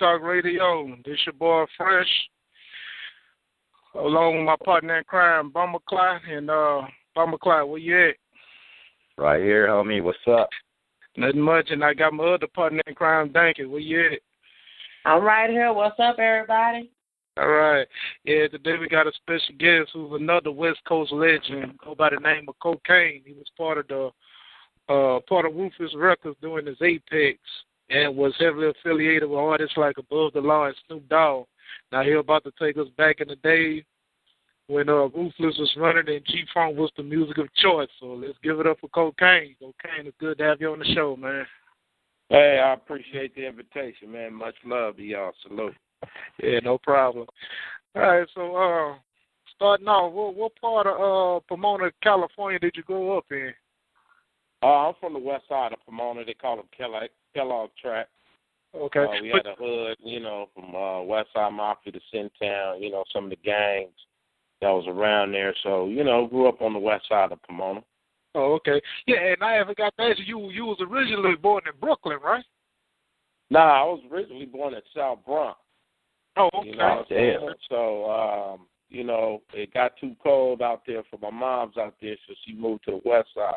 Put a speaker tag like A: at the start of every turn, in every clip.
A: what up, Graffiti Talk Radio? This your boy Fresh, along with my partner in crime, Bummer Clyde. And uh, Bummer Clyde, where you at?
B: Right here, homie. What's up?
A: Nothing much, and I got my other partner in crime, Danky. Where you at?
C: I'm right here. What's up, everybody?
A: All right. Yeah, today we got a special guest who's another West Coast legend, go by the name of Kokane. He was part of the uh part of Ruthless Records during his apex and was heavily affiliated with artists like Above the Law and Snoop Dogg. Now he about to take us back in the day when uh Ruthless was running and G Funk was the music of choice. So let's give it up for Kokane. Kokane, it's good to have you on the show, man.
D: Hey, I appreciate the invitation, man. Much love to y'all. Salute.
A: Yeah, no problem. All right, so uh starting off, what what part of uh Pomona, California did you grow up in?
D: Uh, I'm from the west side of Pomona. They call it Kellogg, Kellogg Track.
A: Okay.
D: Uh, we had a hood, you know, from uh, West Side Mafia to Sintown, you know, some of the gangs that was around there. So, you know, grew up on the west side of Pomona.
A: Oh, okay. Yeah, and I haven't got to ask you, you, you was originally born in Brooklyn, right?
D: Nah, I was originally born in South Bronx.
A: Oh, okay.
D: You know,
B: Damn.
D: so, so um, you know, it got too cold out there for my mom's out there, so she moved to the west side.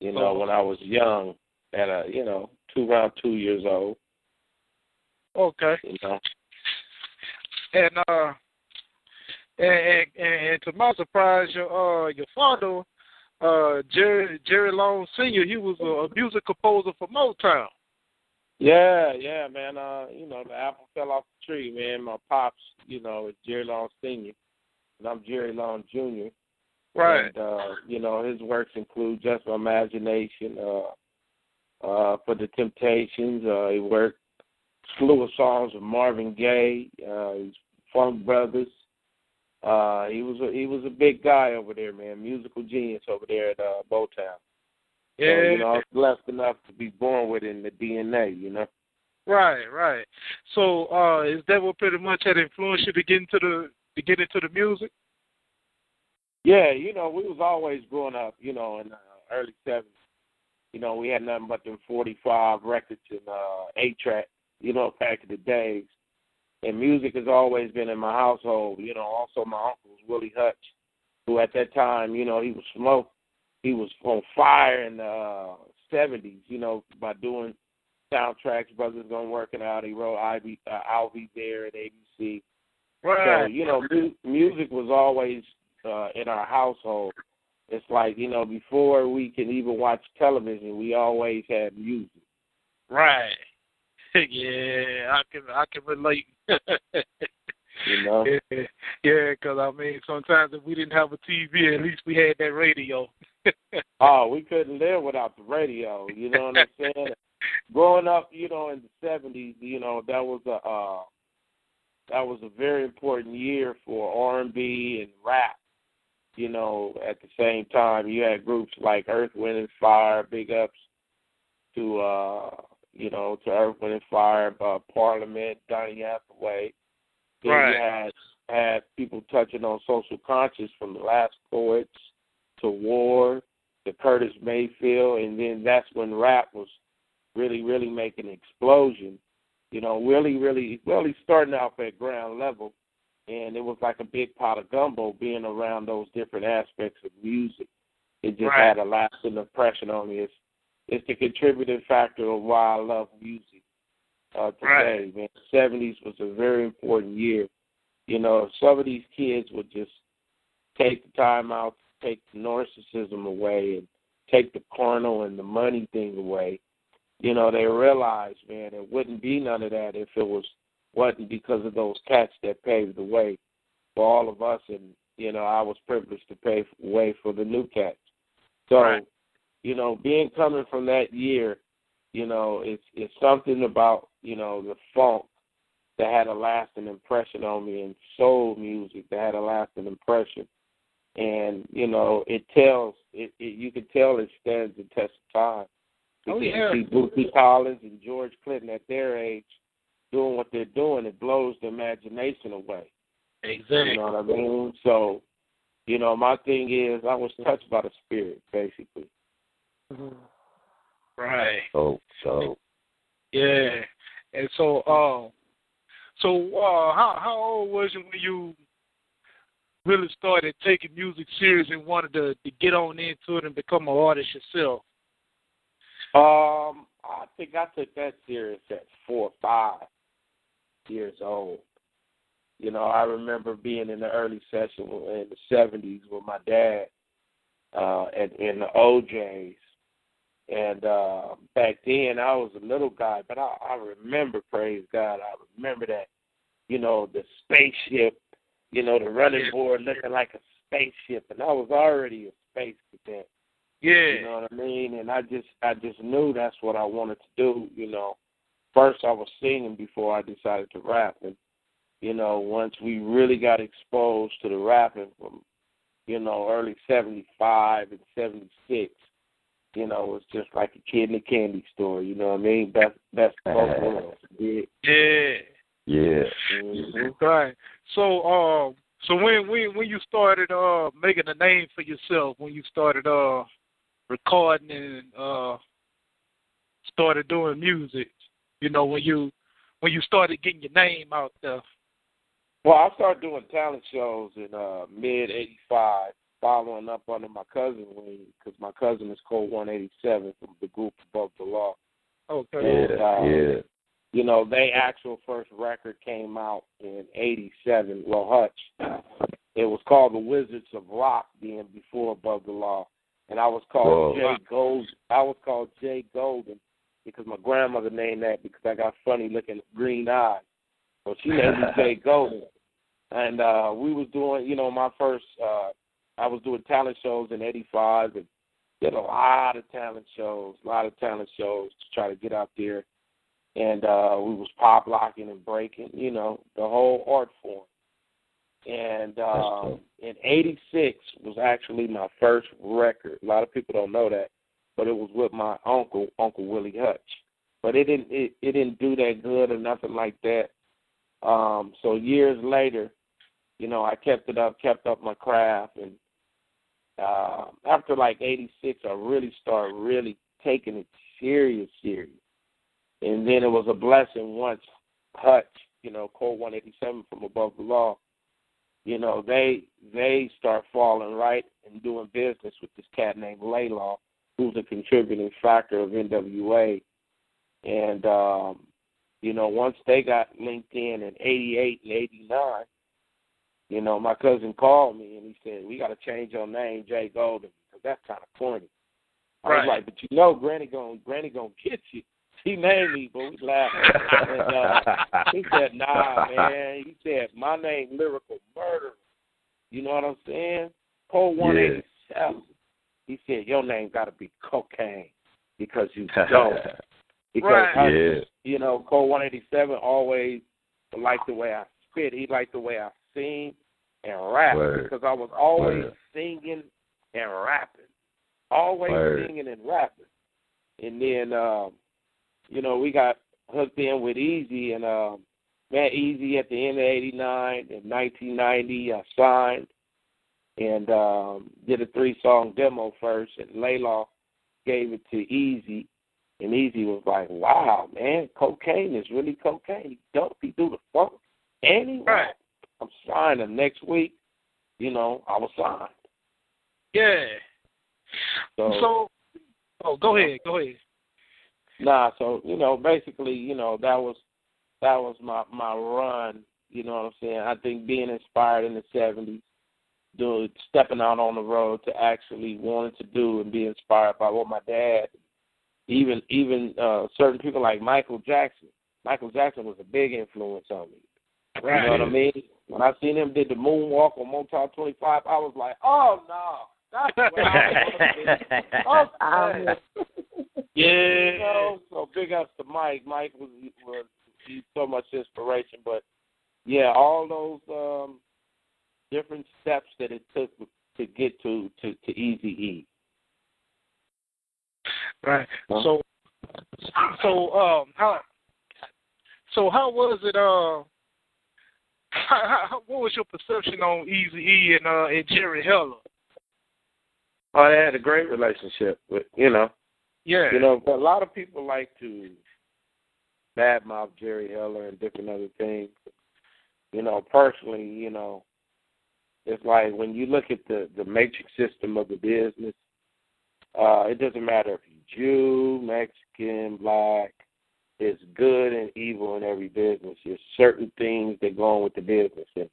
D: You know,
A: Oh.
D: when I was young, at a you know, two around two years old,
A: Okay.
D: you know.
A: And uh and, and, and to my surprise your uh your father, uh Jerry Jerry Long Senior, he was a, a music composer for Motown.
D: Yeah, yeah, man. Uh, you know, the apple fell off the tree, man. My pops, you know, is Jerry Long Senior, and I'm Jerry Long Junior.
A: Right.
D: And uh, you know, his works include Just My Imagination, uh, uh, for the Temptations. Uh, he worked slew of songs with Marvin Gaye, uh, his Funk Brothers. Uh, he was a, he was a big guy over there, man. Musical genius over there at uh, Motown. So,
A: Yeah.
D: you know, I was blessed enough to be born with it in the DNA. You know.
A: Right, right. So uh is that what pretty much had influenced you to get into the to get into the music?
D: Yeah, you know, we was always growing up, you know, in the early seventies. You know, we had nothing but them forty five records and uh eight track, you know, back in the days. And music has always been in my household. You know, also my uncle was Willie Hutch, who at that time, you know, he was smoke he was on fire in the seventies, you know, by doing soundtracks, Brothers Gonna Work It Out. He wrote Ivy uh, I'll Be There at ABC. Right. So, you know, mu- music was always uh, in our household. It's like, you know, before we can even watch television, we always had music.
A: Right. yeah, I can I can relate.
D: You know?
A: yeah, yeah, because I mean, sometimes if we didn't have a TV, at least we had that radio.
D: Oh, we couldn't live without the radio. You know what I'm saying? Growing up, you know, in the seventies, you know, that was a uh, that was a very important year for R and B and rap. You know, at the same time, you had groups like Earth, Wind and Fire. Big ups to uh, you know to Earth, Wind and Fire, uh, Parliament, Donny Hathaway. Then
A: Right.
D: you had had people touching on social conscience from the last poets to War to Curtis Mayfield, and then that's when rap was really, really making an explosion. You know, really, really, really starting off at ground level, and it was like a big pot of gumbo being around those different aspects of music. It just
A: Right.
D: had a lasting impression on me. It's it's the contributing factor of why I love music uh, today.
A: Right.
D: Man, seventies was a very important year. You know, if some of these kids would just take the time out take the narcissism away and take the carnal and the money thing away, you know, they realize, man, it wouldn't be none of that if it was wasn't because of those cats that paved the way for all of us and you know, I was privileged to pave way for the new cats. So,
A: Right.
D: you know, being coming from that year, you know, it's it's something about, you know, the funk that had a lasting impression on me and soul music that had a lasting impression. And, you know, it tells it, it you can tell it stands the test of time.
A: Oh, yeah.
D: you see Bootsy Collins and George Clinton at their age doing what they're doing, it blows the imagination away.
A: Exactly.
D: You know what I mean? So, you know, my thing is I was touched by the spirit, basically.
A: Right.
B: So, so
A: Yeah, and so uh, so uh, how how old was you when you really started taking music serious and wanted to, to get on into it and become an artist yourself?
D: Um, I think I took that serious at four or five years old. You know, I remember being in the early session in the seventies with my dad, uh, and in the O'Jays. And uh back then I was a little guy, but I, I remember, praise God, I remember that, you know, the spaceship, you know, the running board looking like a spaceship and I was already a space cadet.
A: Yeah.
D: You know what I mean? And I just I just knew that's what I wanted to do, you know. First I was singing before I decided to rap and you know, once we really got exposed to the rapping from, you know, early seventy five and seventy six, you know, it's just like a kid in a candy store, you know what I mean? Best best of both worlds. Yeah.
A: Yeah.
B: Yeah.
D: Mm-hmm.
A: Right. So um so when when when you started uh making a name for yourself, when you started uh recording and uh started doing music, you know, when you when you started getting your name out there.
D: Well, I started doing talent shows in uh mid '85, following up under my cousin wing because my cousin is Code 187 from the group Above the Law.
A: Okay.
D: And,
B: Yeah.
D: uh,
B: Yeah.
D: You know, they actual first record came out in '87. Well, Hutch. It was called The Wizards of Rock, being before Above the Law, and I was called
B: Whoa.
D: Jay Gold. I was called Jay Golden because my grandmother named that because I got funny looking green eyes. So she named me Jay Golden. And uh we was doing, you know, my first uh I was doing talent shows in eighty five and did a lot of talent shows, a lot of talent shows to try to get out there. And uh we was pop locking and breaking, you know, the whole art form. And um in eighty six was actually my first record. A lot of people don't know that. But it was with my uncle, Uncle Willie Hutch. But it didn't it, it didn't do that good or nothing like that. Um, so years later, you know, I kept it up, kept up my craft, and uh, after like '86, I really started really taking it serious, serious. And then it was a blessing once Hutch, you know, Code 187 from Above the Law, you know, they they start falling right and doing business with this cat named Laylaw, who's a contributing factor of NWA. And um, you know, once they got linked in in '88 and '89, you know, my cousin called me and he said, "We got to change your name, Jay Golden, because that's kind of corny." I was like, "But you know, Granny gon' Granny gonna get you." He named me, but we laughed. and, uh, he said, "Nah, man." He said, "My name, Lyrical Murder." You know what I'm saying? Eighty seven. He said, "Your name got to be Kokane because you don't." Because
A: Right.
D: Hutch
B: Yeah.
D: you know, Code 187 always liked the way I spit. He liked the way I sing and rap
B: Word.
D: because I was always
B: Word.
D: singing and rapping, always
B: Word.
D: singing and rapping. And then, um, you know, we got hooked in with Eazy and um, met Eazy at the end of '89. In 1990, I signed and um, did a three-song demo first, and Laylaw gave it to Eazy. And Eazy was like, "Wow, man, Kokane is really cocaine. He dope. He do the funk, and he
A: Right.
D: rap." I'm signing next week. You know, I was signed.
A: Yeah.
D: So,
A: So oh go ahead, go ahead.
D: nah, so you know, basically, you know, that was that was my my run. You know what I'm saying? I think being inspired in the '70s, doing stepping out on the road to actually wanting to do and be inspired by what my dad, even even uh certain people like Michael Jackson. Michael Jackson was a big influence on me. Right. You know what I mean? When I seen him did the moonwalk on Motown 25, I was like, oh no, that's where I want to
A: Yeah.
D: You know, so big ups to Mike. Mike was was he's so much inspiration, but yeah, all those um different steps that it took to get to to to Easy E.
A: Right. So, so um, how, so how was it? Uh, how, how, what was your perception on Easy E and uh and Jerry Heller?
D: Oh, they had a great relationship with you know.
A: Yeah.
D: You know, a lot of people like to badmouth Jerry Heller and different other things. You know, personally, you know, it's like when you look at the the matrix system of the business, uh, it doesn't matter if you're Jew, Mexican, black. It's good and evil in every business. There's certain things that go on with the business, and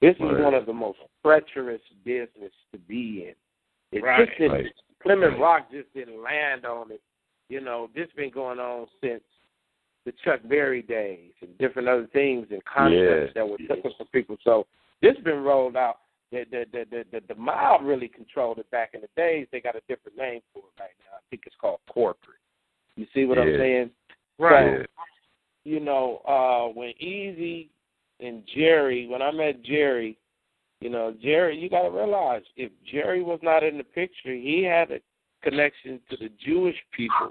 D: this is one of the most treacherous business to be in. It
A: Right.
D: just didn't,
B: Right.
D: Plymouth Rock just didn't land on it. You know, this been going on since the Chuck Berry days and different other things and concepts
B: Yeah.
D: that were taken from people. So this been rolled out. The the the the, the, the mob really controlled it back in the days. They got a different name for it right now. I think it's called corporate. You see what I'm saying?
A: Right.
B: Yeah.
D: you know, uh when Eazy and Jerry, when I met Jerry, you know, Jerry, you got to realize if Jerry was not in the picture, he had a connection to the Jewish people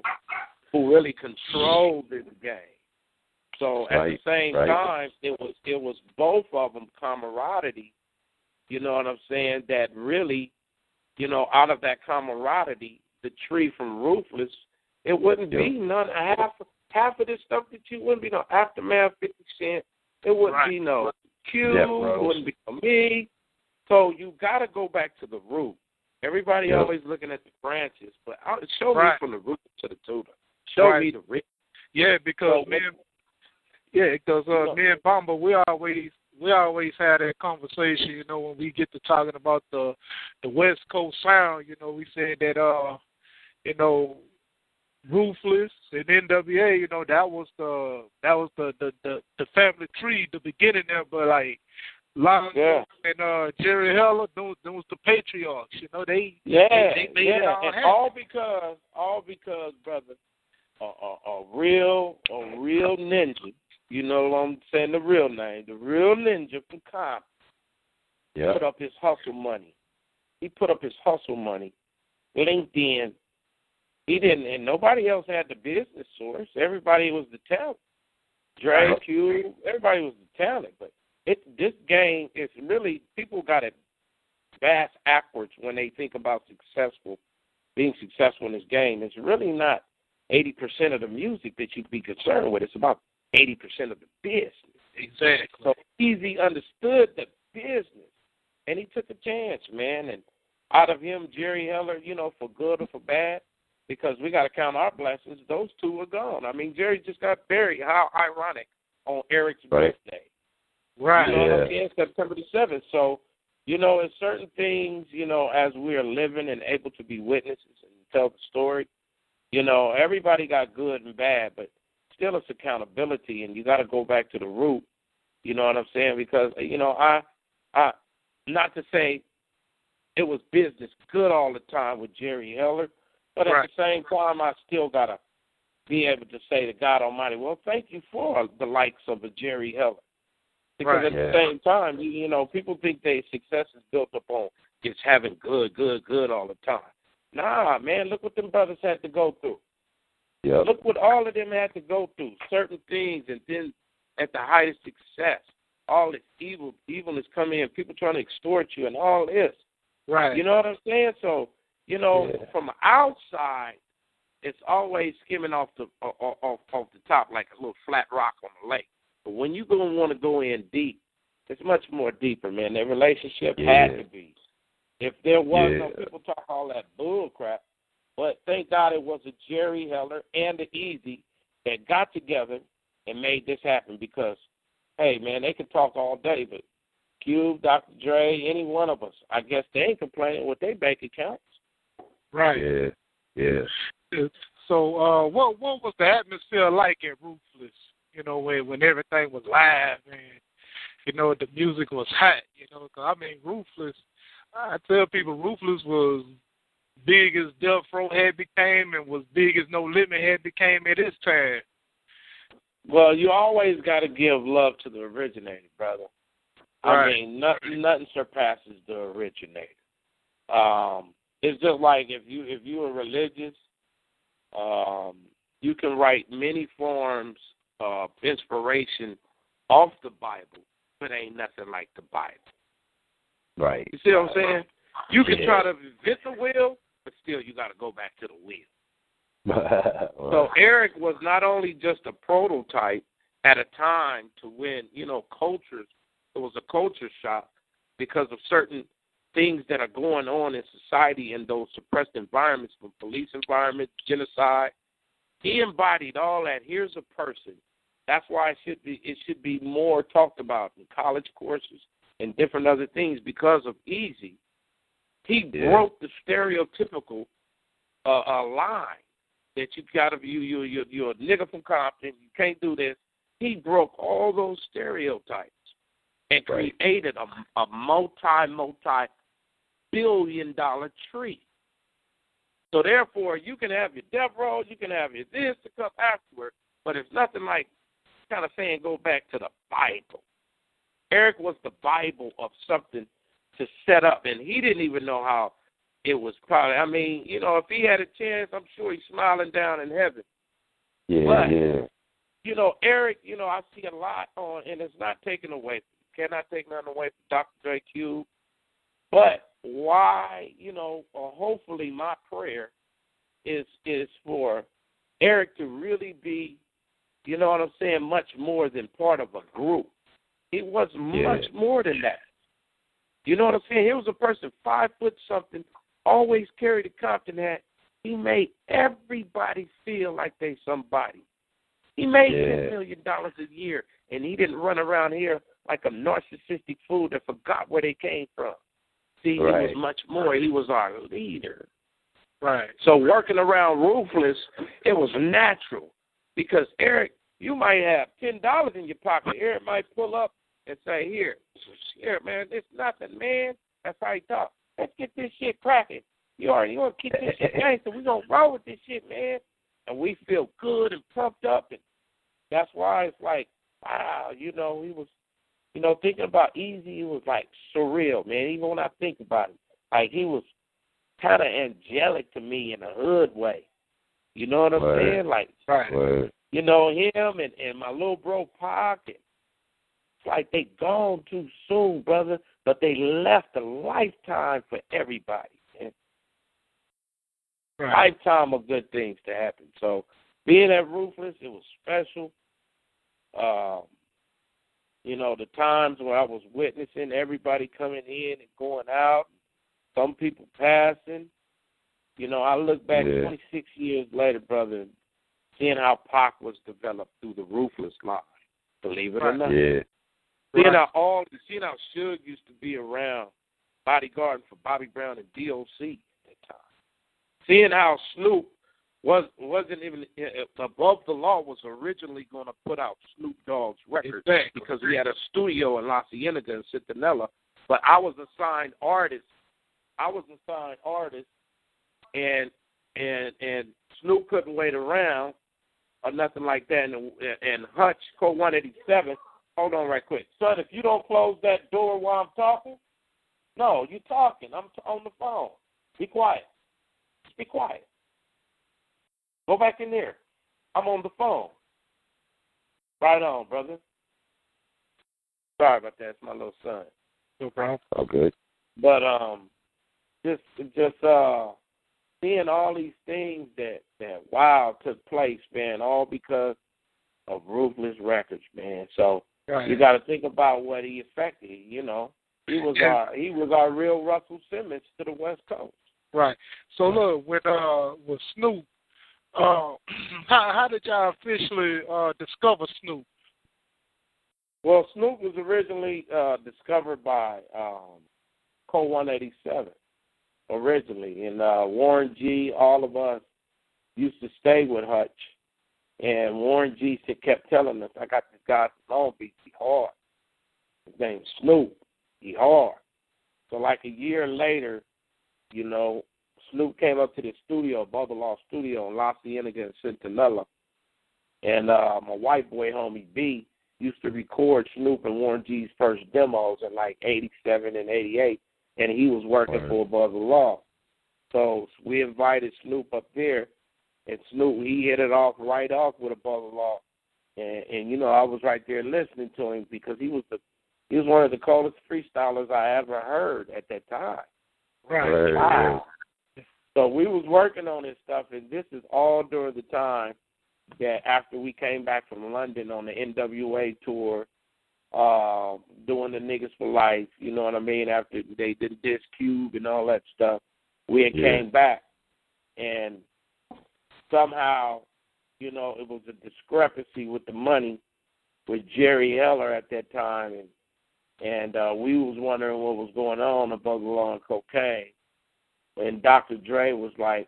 D: who really controlled this game. So at
B: Right,
D: the same
B: right.
D: time, it was it was both of them camaraderie. You know what I'm saying? That really, you know, out of that camaraderie, the tree from Ruthless, it wouldn't
B: Yep.
D: be none half half of this stuff that you wouldn't be no aftermath, Fifty Cent. It wouldn't
A: Right.
D: be no Q.
B: Death
D: it wouldn't be no me. So you got to go back to the root. Everybody
B: Yep.
D: always looking at the branches, but I, show me from the root to the tutor. Show
A: Right.
D: me the root.
A: Yeah, because
D: So-
A: me and yeah, because uh, me and Bamba, we always we always had that conversation. You know, when we get to talking about the the West Coast sound, you know, we said that uh, you know, Ruthless and NWA, you know, that was the that was the the the, the family tree, the beginning there. But like Lonzo
D: Yeah.
A: and uh Jerry Heller, those those the patriarchs. You know, they
D: Yeah,
A: they, they made
D: yeah,
A: it all
D: and all because, all because, brother, a, a, a real, a real ninja. You know what I'm saying? The real name, the real ninja from Compton
B: Yeah.
D: put up his hustle money. He put up his hustle money. LinkedIn. He didn't, and nobody else had the business source. Everybody was the talent. Dre. Q, uh-huh. everybody was the talent. But it, this game is really people got it vast backwards when they think about successful, being successful in this game. It's really not eighty percent of the music that you'd be concerned with. It's about eighty percent of the business.
A: exactly.
D: So Eazy understood the business, and he took a chance, man. And out of him, Jerry Heller, you know, for good or for bad, because we got to count our blessings. Those two are gone. I mean, Jerry just got buried. How ironic on Eric's
B: Right.
D: birthday.
A: Right.
D: You know what I'm
B: Yeah.
D: saying? September the seventh. So, you know, in certain things, you know, as we are living and able to be witnesses and tell the story, you know, everybody got good and bad, but still it's accountability and you gotta go back to the root. You know what I'm saying? Because, you know, I I not to say it was business good all the time with Jerry Heller, but at the same time I still gotta be able to say to God Almighty, well, thank you for the likes of a Jerry Heller. Because
A: Right.
D: at
B: Yeah.
D: the same time, you, you know, people think their success is built upon just having good, good, good all the time. Nah, man, look what them brothers had to go through.
B: Yep.
D: Look what all of them had to go through. Certain things, and then at the height of success, all this evil, evilness coming in, people trying to extort you, and all this.
A: Right.
D: You know what I'm saying? So, you know,
B: Yeah.
D: from outside, it's always skimming off the off, off off the top like a little flat rock on the lake. But when you gonna want to go in deep, it's much more deeper, man. That relationship
B: Yeah.
D: had to be. If there was no people talk all that bull crap, but thank God it was a Jerry Heller and the Eazy that got together and made this happen because, hey man, they can talk all day, but Cube, Dr. Dre, any one of us, I guess they ain't complaining with their bank accounts.
A: right.
B: Yeah. Yeah.
A: So, uh, what what was the atmosphere like at Ruthless? You know, when when everything was live and you know the music was hot. You know, 'cause I mean, Ruthless. I tell people, Ruthless was big as Death Row had became, and was big as No Limit had became at its time.
D: Well, you always got to give love to the originator, brother. I
A: Right.
D: mean, nothing nothing surpasses the originator. Um, it's just like if you if you are religious, um, you can write many forms of inspiration off the Bible, but ain't nothing like the Bible.
B: Right.
D: You see what I'm saying? You can
B: Yeah.
D: try to invent the wheel, but still you got to go back to the wheel. So Eric was not only just a prototype at a time to when, you know, cultures it was a culture shock because of certain things that are going on in society in those suppressed environments, from police environments, genocide. He embodied all that. Here's a person. That's why it should be it should be more talked about in college courses and different other things because of Eazy. He
B: Yeah.
D: broke the stereotypical uh, uh, line that you got to you you you you're a nigga from Compton. You can't do this. He broke all those stereotypes and created a, a multi multi billion dollar tree. So therefore, you can have your death row, you can have your this to come afterward, but it's nothing like kind of saying go back to the Bible. Eric was the Bible of something to set up, and he didn't even know how it was probably. I mean, you know, if he had a chance, I'm sure he's smiling down in heaven.
B: Yeah,
D: But-
B: yeah.
D: You know, Eric, you know, I see a lot on, and it's not taken away. Cannot take nothing away from Dr. Dre Q. But why, you know, or hopefully my prayer is is for Eric to really be, you know what I'm saying, much more than part of a group. He was much more than that. You know what I'm saying? He was a person five foot something, always carried a Compton hat. He made everybody feel like they somebody. He made
B: Yeah.
D: ten million dollars a year, and he didn't run around here like a narcissistic fool that forgot where they came from. See, he was much more. He was our leader.
A: Right.
D: So working around Ruthless, it was natural because Eric, you might have ten dollars in your pocket. Eric might pull up and say, "Here, here, man, it's nothing, man." That's how he talk. Let's get this shit cracking. You already you want to keep this shit gangster. We gonna roll with this shit, man. And we feel good and pumped up, and that's why it's like, wow, you know, he was, you know, thinking about Eazy, it was like surreal, man. Even when I think about it, like he was kind of angelic to me in a hood way. You know what I'm
B: Right.
D: saying? Like,
A: Right.
B: Word.
D: you know, him and, and my little bro Pac. And it's like they gone too soon, brother, but they left a lifetime for everybody. Man.
A: Right.
D: Lifetime of good things to happen. So being at Ruthless, it was special. Um, you know, the times where I was witnessing everybody coming in and going out, some people passing. You know, I look back
B: Yeah.
D: 26 years later, brother, seeing how Pac was developed through the Ruthless line. Believe it or not.
B: Yeah.
D: Seeing
A: Right.
D: how all, seeing how Suge used to be around, bodyguarding for Bobby Brown and DOC at that time. Seeing how Snoop was wasn't even uh, above the law was originally going to put out Snoop Dogg's records
A: Exactly.
D: because he had a studio in La Cienega and Centinela. But I was a signed artist. I was a signed artist, and and and Snoop couldn't wait around or nothing like that. And and Hutch, Code 187. Hold on, right quick, son. If you don't close that door while I'm talking, no, you're talking. I'm t- on the phone. Be quiet. Just be quiet. Go back in there. I'm on the phone. Right on, brother. Sorry about that. It's my little son.
A: No problem.
B: All good.
D: But um, just just uh, seeing all these things that that wow took place, man, all because of Ruthless Records, man. So
A: Right.
D: you got to think about what he affected. You know, he was
A: Yeah.
D: our he was our real Russell Simmons to the West Coast.
A: Right. So look, with uh with Snoop, uh how how did y'all officially uh discover Snoop?
D: Well, Snoop was originally uh, discovered by um, Code 187 originally, and uh, Warren G. All of us used to stay with Hutch, and Warren G. kept telling us, "I got this guy from Long Beach. He hard. His name's Snoop. He hard." So, like a year later, you know, Snoop came up to the studio, Bubba Law Studio in La Cienega and Centinela, and uh, my white boy homie B used to record Snoop and Warren G's first demos in like '87 and '88, and he was working
B: Right.
D: for the Law. So we invited Snoop up there, and Snoop he hit it off right off with Above the Law, and, and you know I was right there listening to him because he was the he was one of the coldest freestylers I ever heard at that time.
A: Right.
B: Right.
D: Wow. So we was working on this stuff, and this is all during the time that after we came back from London on the NWA tour, uh, doing the niggas for life, you know what I mean? After they did this cube and all that stuff, we had
B: Yeah.
D: came back, and somehow, you know, it was a discrepancy with the money with Jerry Heller at that time, and and uh, we was wondering what was going on above the law and Kokane. And Dr. Dre was like,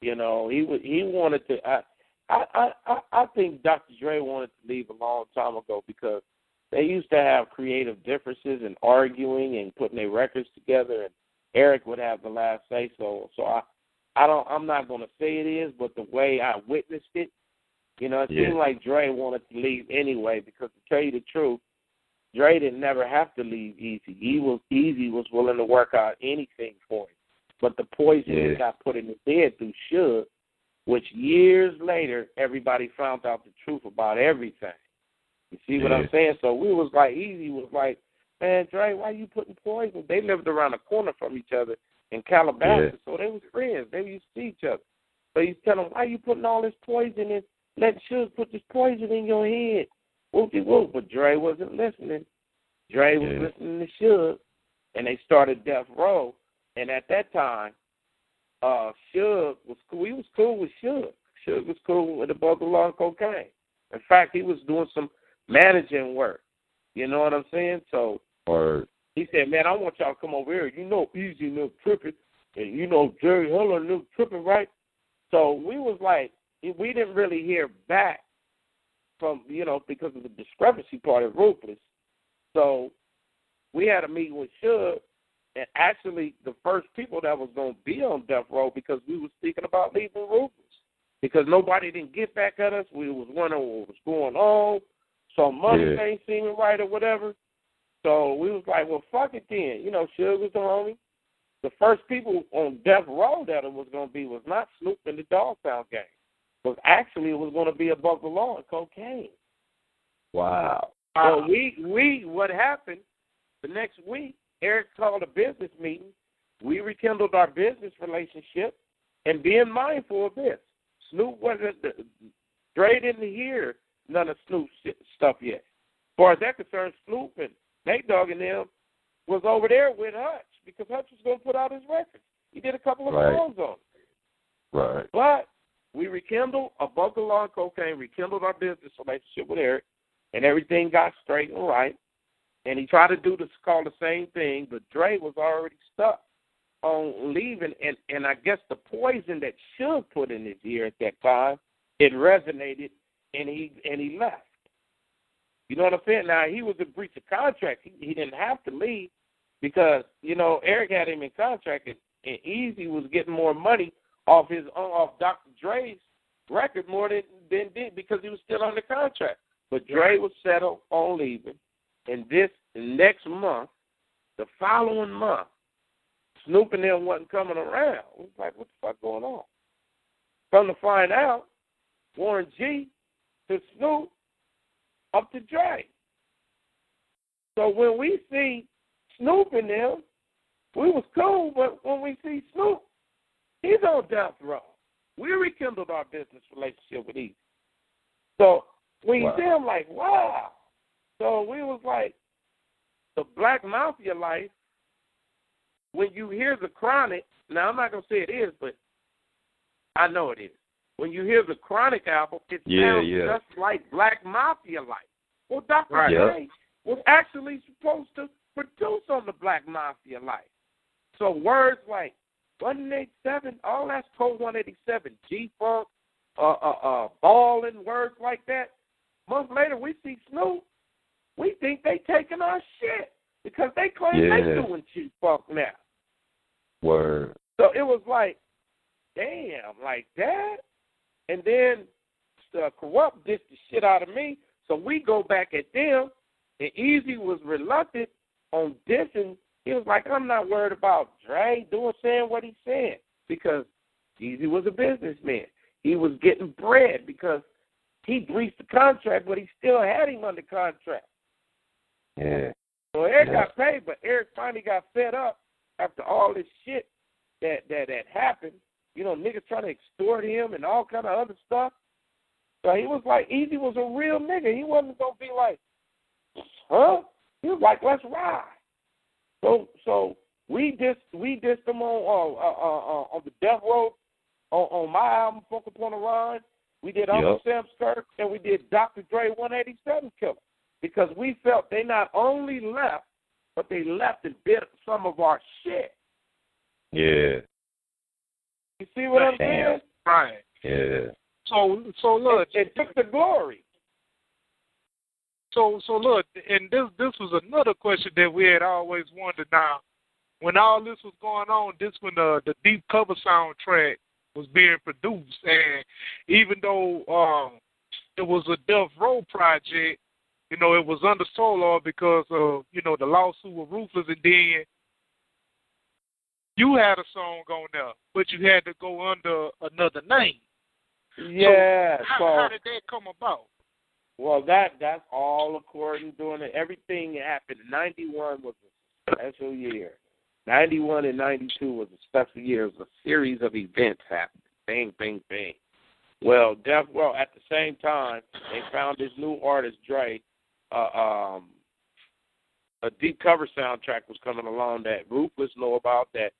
D: you know, he was he wanted to. I I I I think Dr. Dre wanted to leave a long time ago because they used to have creative differences and arguing and putting their records together, and Eric would have the last say so. So I I don't I'm not going to say it is, but the way I witnessed it, you know, it
B: Yeah.
D: seemed like Dre wanted to leave anyway because to tell you the truth, Dre didn't never have to leave Eazy. He was Eazy was willing to work out anything for him. But the poison
B: Yeah.
D: that got put in his head through Suge, which years later everybody found out the truth about everything. You see what
B: Yeah.
D: I'm saying? So we was like Eazy was like, Man, Dre, why you putting poison? They lived around the corner from each other in Calabasas, so they was friends. They used to see each other. So you tell them, why you putting all this poison in? Let Suge put this poison in your head. Whoopty whoop. But Dre wasn't listening. Dre was
B: Yeah.
D: listening to Suge, and they started Death Row. And at that time, uh, Suge was cool. We was cool with Suge. Suge was cool with the Bubba Law and Kokane. In fact, he was doing some managing work. You know what I'm saying? So
B: Or
D: he said, "Man, I want y'all to come over here. You know, Eazy no tripping, and you know Jerry Heller no tripping, right?" So we was like, we didn't really hear back from you know because of the discrepancy part of Ruthless. So we had a meeting with Suge, and actually the first people that was going to be on Death Row because we was thinking about leaving Ruthless because nobody didn't get back at us. We was wondering what was going on. Some money
B: Yeah.
D: ain't seeming right or whatever. So we was like, well, fuck it then. You know, Suge was the homie. The first people on Death Row that it was going to be was not Snoop and the Dogtown Gang. Was actually it was going to be above the law and Kokane.
B: wow.
D: So we we what happened the next week? Eric called a business meeting. We rekindled our business relationship, and being mindful of this, Snoop wasn't Dre didn't hear none of Snoop's shit- stuff yet. As far as that concerned, Snoop and Nate Dogg and them was over there with Hutch because Hutch was going to put out his record. He did a couple of
B: Right.
D: songs on it.
B: Right.
D: But we rekindled above the law and Kokane, rekindled our business relationship with Eric, and everything got straight and right. And he tried to do this call the same thing, but Dre was already stuck on leaving and, and I guess the poison that Suge put in his ear at that time, it resonated and he and he left. You know what I'm saying? Now he was in breach of contract. He, he didn't have to leave because, you know, Eric had him in contract and, and Eazy was getting more money off his own off Dr. Dre's record more than than did because he was still under contract. But Dre was settled on leaving, and this next month, the following month, Snoop and them wasn't coming around. It was like, what the fuck going on? Come to find out, Warren G to Snoop up to Dre. So when we see Snoop and them, we was cool, but when we see Snoop, he's on death row. We rekindled our business relationship with Eazy. So when you
B: Wow.
D: see him, like, wow. So we was like, the Black Mafia life. When you hear the Chronic, now I'm not gonna say it is, but I know it is. When you hear the Chronic album, it
B: Yeah,
D: sounds
B: yeah.
D: just like Black Mafia life. Well, Dr.
A: Right.
D: Dre was actually supposed to produce on the Black Mafia life. So words like 187, all that's code 187, G Funk, uh, uh, uh, balling, words like that. Months later, we see Snoop. We think they taking our shit because they claim they doing G Funk now.
B: Word.
D: So it was like, damn, like that. And then uh, Kurupt dissed the shit out of me. So we go back at them, and Eazy was reluctant on dissing. He was like, I'm not worried about Dre doing saying what he said because Eazy was a businessman. He was getting bread because he breached the contract, but he still had him under contract.
B: Yeah.
D: So Eric
B: Yeah.
D: got paid, but Eric finally got fed up after all this shit that that that happened, You know, niggas trying to extort him and all kind of other stuff. So he was like, Eazy was a real nigga. He wasn't gonna be like, huh? He was like, let's ride. So so we just we dissed him on uh, uh, uh, uh, on the Death Row on, on my album Funk Upon the Rhyme. We did Uncle
B: Yep.
D: Sam's Curse and we did Dr. Dre 187 Killer because we felt they not only left, but they left and bit some of our shit.
B: Yeah.
D: You see what I'm saying?
A: Right.
B: Yeah.
A: So so look,
D: It, it took the glory.
A: so so look, and this this was another question that we had always wondered. Now, when all this was going on, this when the the deep cover soundtrack was being produced, and even though um it was a Death Row project, you know, it was under Solar because of you know the lawsuit with Ruthless, and then you had a song on there, but you had to go under another name.
D: Yeah.
A: How,
D: so
A: how did that come about?
D: Well, that that's all according doing it. Everything happened. Ninety one was a special year. Ninety one and ninety two was a special year. It was a series of events happening. Bang, bang, bang. Well, Death Row at the same time they found this new artist Dre. Uh, um, a deep cover soundtrack was coming along that Ruthless knew about, that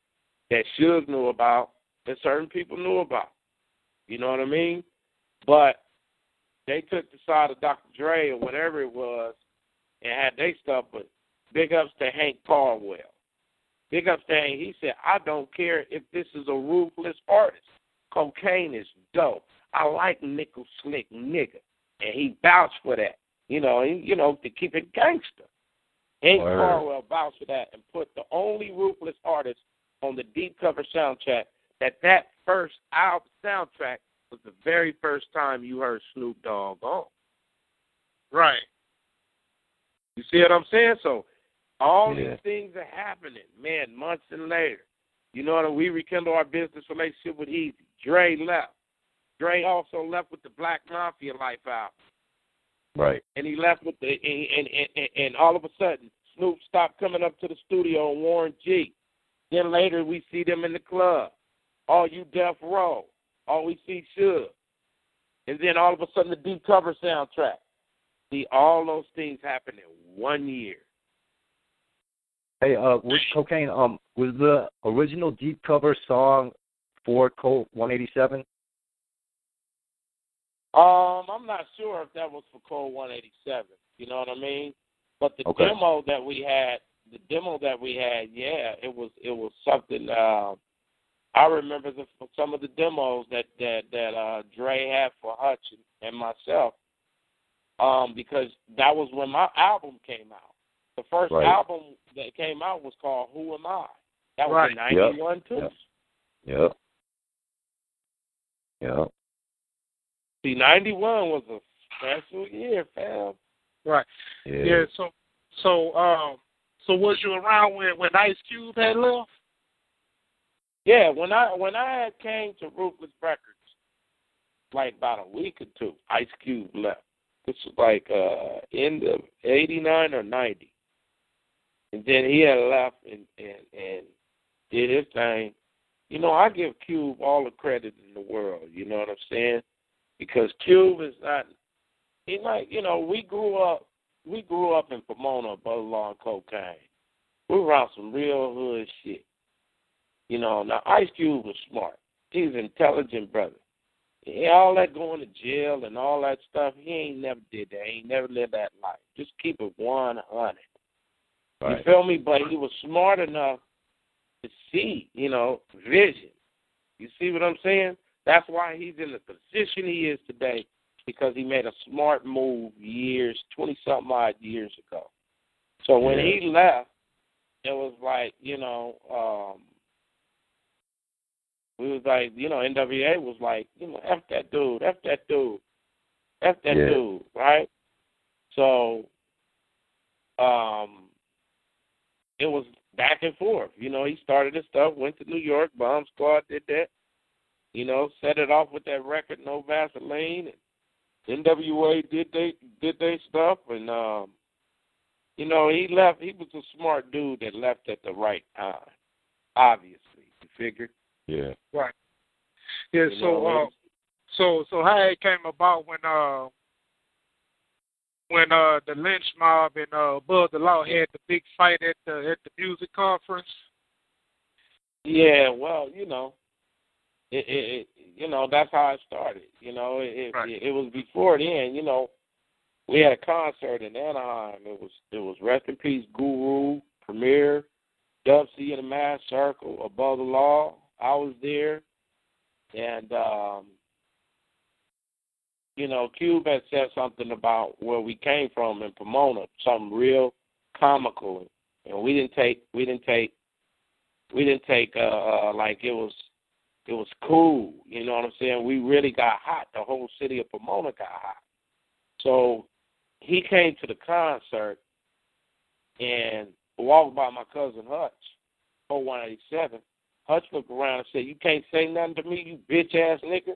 D: that Suge knew about, that certain people knew about. You know what I mean? But they took the side of Dr. Dre or whatever it was and had they stuff, but big ups to Hank Caldwell. Big ups to Hank. He said, I don't care if this is a ruthless artist. Cocaine is dope. I like nickel slick nigga. And he vouched for that. You know, and, you know, to keep it gangster. Hank
B: Word.
D: Caldwell vouched for that and put the only ruthless artist on the deep cover soundtrack that that first album soundtrack was the very first time you heard Snoop Dogg on.
A: Right.
D: You see what I'm saying? So all
B: Yeah.
D: these things are happening, man, months and later. You know what? We rekindle our business relationship with Eazy. Dre left. Dre also left with the Black Mafia Life out.
B: Right.
D: and he left with the and and, and and all of a sudden Snoop stopped coming up to the studio and Warren G. Then later we see them in the club. All you Death Row. All we see Suge. And then all of a sudden the deep cover soundtrack. See all those things happen in one year.
B: Hey, uh, with Kokane, um, was the original deep cover song for Code 187?
D: Um, I'm not sure if that was for Code 187. You know what I mean? But the
B: Okay.
D: demo that we had, the demo that we had, yeah, it was it was something. Uh, I remember the, some of the demos that that that uh, Dre had for Hutch and, and myself, um, because that was when my album came out. The first
B: Right.
D: album that came out was called Who Am I? That was in
A: Right.
B: Yep.
D: '91 too.
B: Yep. Yep. Yep.
D: See, '91 was a special year, fam.
A: Right.
B: Yeah.
A: Yeah. So, so, um, so was you around when when Ice Cube had left?
D: Yeah, when I when I came to Ruthless Records, like about a week or two, Ice Cube left. This was like uh end of eighty nine or ninety. And then he had left and, and and did his thing. You know, I give Cube all the credit in the world, you know what I'm saying? Because Cube is not he like you know, we grew up we grew up in Pomona, Butterlaw Kokane. We were around some real hood shit. You know, now Ice Cube was smart. He's an intelligent brother. Yeah, all that going to jail and all that stuff, he ain't never did that. He ain't never lived that life. Just keep it one hundred. You
B: Right.
D: feel me? But he was smart enough to see, you know, vision. You see what I'm saying? That's why he's in the position he is today, because he made a smart move years, twenty something odd years ago. So when
B: Yeah.
D: he left, it was like, you know, um we was like, you know, NWA was like, you know, F that dude, F that dude, F that
B: Yeah.
D: dude, right? So um it was back and forth. You know, he started his stuff, went to New York, Bomb Squad did that. You know, set it off with that record, No Vaseline and NWA did they did they stuff and um you know, he left he was a smart dude that left at the right time. Obviously. You figured?
B: Yeah.
A: Right. Yeah.
D: You
A: So,
D: know,
A: uh, so, so how it came about when uh when uh the Lench Mob and uh Bud the Law had the big fight at the at the music conference.
D: Yeah, well, you know, it, it, it you know that's how it started. You know, it,
A: Right.
D: it it was before then. You know, we had a concert in Anaheim. It was it was Rest in Peace Guru, Premier, Dub C in the Maad Circle, Above the Law. I was there, and um, you know, Cube had said something about where we came from in Pomona, something real comical, and we didn't take we didn't take we didn't take uh, uh like it was it was cool. You know what I'm saying? We really got hot. The whole city of Pomona got hot. So he came to the concert and walked by my cousin Hutch, 0187. Hutch looked around and said, You can't say nothing to me, you bitch ass nigga.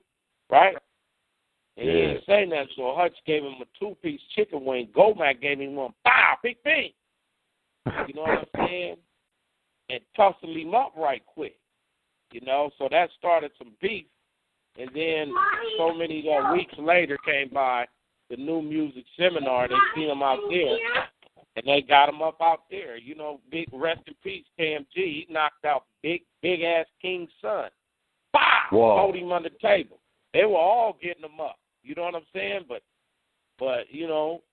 D: Right? And he didn't say nothing, so Hutch gave him a two piece chicken wing. Goldmack gave him one. Pow! Big bang! You know what I'm saying? And tussled him up right quick. You know, so that started some beef. And then so many uh, weeks later came by the new music seminar. They seen him out there, and they got him up out there. You know, big rest in peace, KMG. He knocked out big, big ass King's son. Bah!
B: Whoa.
D: Hold him on the table. They were all getting him up. You know what I'm saying? But, but you know,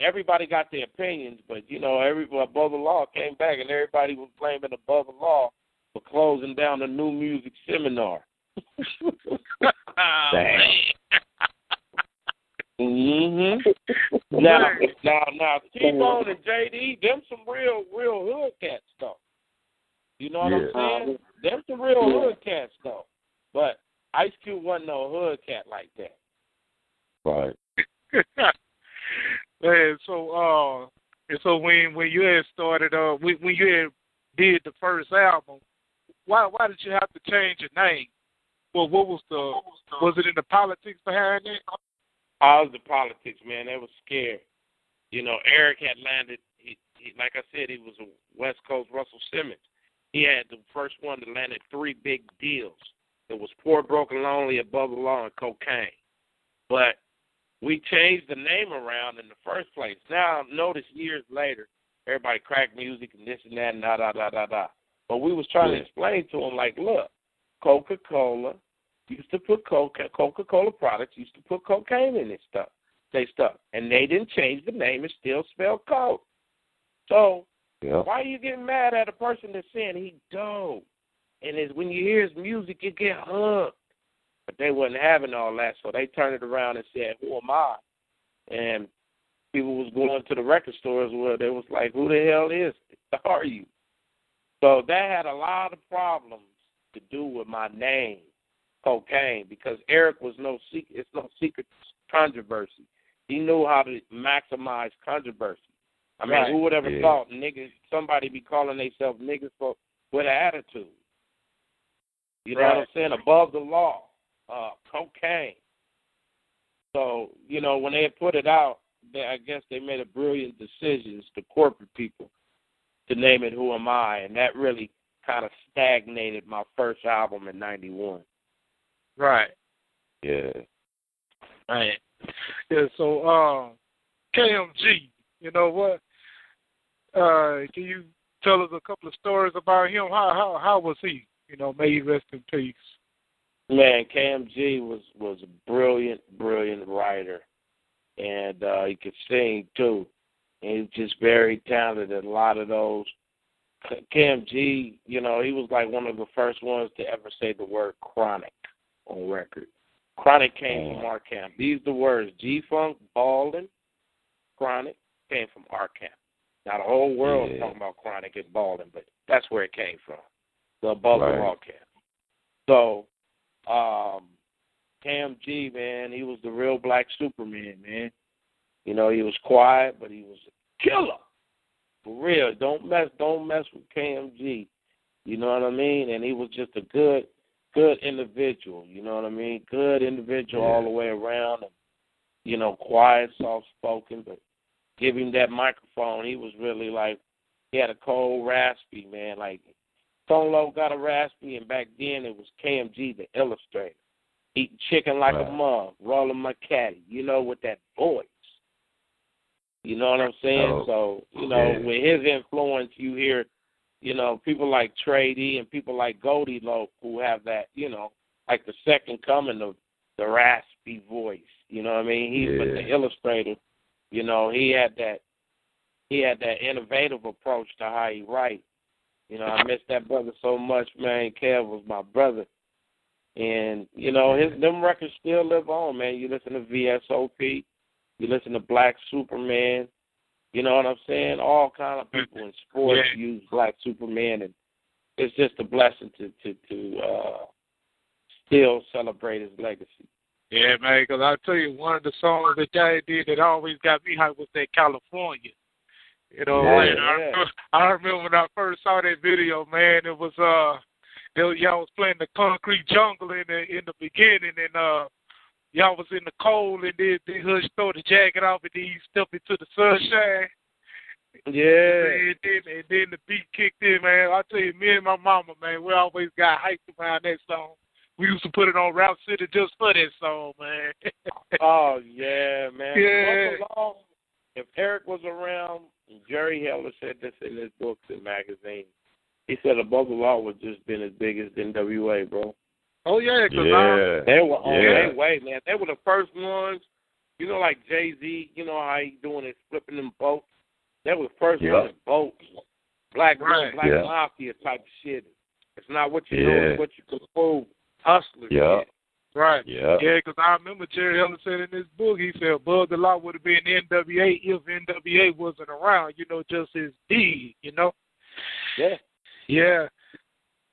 D: everybody got their opinions. But you know, every above the law came back, and everybody was blaming above the law for closing down the new music seminar.
B: Dang.
D: hmm now, now, now, T-Bone and JD, them some real, real hood cats though. You know what
B: Yeah.
D: I'm saying? Them some real hood cats though. But Ice Cube wasn't no hood cat like that.
B: Right.
A: and so uh and so when when you had started uh when when you had did the first album, why why did you have to change your name? Well what was the was it in the politics behind it?
D: All the politics, man, they was scared. You know, Eric had landed. He, he, like I said, he was a West Coast Russell Simmons. He had the first one that landed three big deals. It was Poor, Broken, Lonely, Above the Law, and Kokane. But we changed the name around in the first place. Now, notice years later, everybody crack music and this and that and da da da da da. But we was trying to explain to them, like, look, Coca Cola used to put Coca Cola products used to put cocaine in this stuff. They stuff, and they didn't change the name. It still spelled Coke. So
B: Yeah.
D: why are you getting mad at a person that's saying he dope? And it's when you hear his music, you get hooked. But they wasn't having all that, so they turned it around and said, "Who am I?" And people was going to the record stores where they was like, "Who the hell is? Are you?" So that had a lot of problems to do with my name, Kokane, because Eric was no secret. It's no secret controversy. He knew how to maximize controversy. I mean,
A: Right.
D: who would ever
B: Yeah.
D: thought niggas somebody be calling themselves niggas for with an attitude? You know what I'm saying? Above the law, uh, Kokane. So you know when they put it out, they, I guess they made a brilliant decision, the corporate people, to name it "Who Am I," and that really kind of stagnated my first album in '91.
A: Right.
B: Yeah.
A: Right. Yeah, so uh KMG, you know what? Uh can you tell us a couple of stories about him? How how how was he? You know, may he rest in peace.
D: Man, KMG was was a brilliant, brilliant writer, and uh, he could sing too. And he was just very talented. A lot of those KMG, you know, he was like one of the first ones to ever say the word chronic on record. Chronic came from our camp. These the words G Funk, Baldwin, Chronic came from our camp. Now the whole world is
B: Yeah.
D: talking about Chronic and Baldwin, but that's where it came from. The above
B: Right.
D: the law camp. So um KMG, man, he was the real black Superman, man. You know, he was quiet, but he was a killer. For real. Don't mess don't mess with KMG. You know what I mean? And he was just a good good individual, you know what I mean? Good individual all the way around and you know, quiet, soft spoken, but give him that microphone, he was really like he had a cold raspy, man, like Stone Low got a raspy, and back then it was KMG, the illustrator. Eating chicken like
B: Right.
D: a mug, rolling my caddy, you know, with that voice. You know what I'm saying?
B: Oh,
D: so, you know,
B: yeah.
D: with his influence, you hear, you know, people like Trey D and people like Goldie Loc who have that, you know, like the second coming of the raspy voice. You know what I mean? He but the illustrator, you know, he had that he had that innovative approach to how he write. You know, I miss that brother so much, man. Kev was my brother. And, you know, his them records still live on, man. You listen to VSOP, you listen to Black Superman, you know what I'm saying? All kind of people in sports
A: Yeah.
D: use Black Superman and it's just a blessing to to to uh still celebrate his legacy.
A: Yeah, man, because I tell you, one of the songs that Jay did that always got me hyped was that California. You know,
D: Yeah,
A: and I,
D: yeah.
A: remember, I remember when I first saw that video, man. It was uh, they, was- y'all was playing the concrete jungle in the in the beginning, and uh, y'all was in the cold, and then then Hutch throw the jacket off, and then you step into the sunshine.
D: Yeah.
A: And then, and then the beat kicked in, man. I tell you, me and my mama, man, we always got hyped around that song. We used to put it on Route City just for that song, man.
D: Oh yeah, man.
A: Yeah.
D: If Eric was around, Jerry Heller said this in his books and magazines. He said Above the Law was just been as big as NWA, bro.
A: Oh yeah, because
B: Yeah.
D: They were on
B: Yeah.
D: their way, man. They were the first ones. You know, like Jay Z. You know how he doing it, flipping them boats. They were the first
B: Yeah.
D: ones boats, black
A: Right.
D: black
B: Yeah.
D: mafia type of shit. It's not what you know,
B: Yeah.
D: it's what you can prove. Hustler
B: Yeah.
D: shit.
A: right.
B: Yeah.
A: Yeah, because I remember Jerry Heller said in his book, he said Bug the Law would have been NWA if NWA wasn't around, you know, just as big, you know?
D: Yeah.
A: Yeah.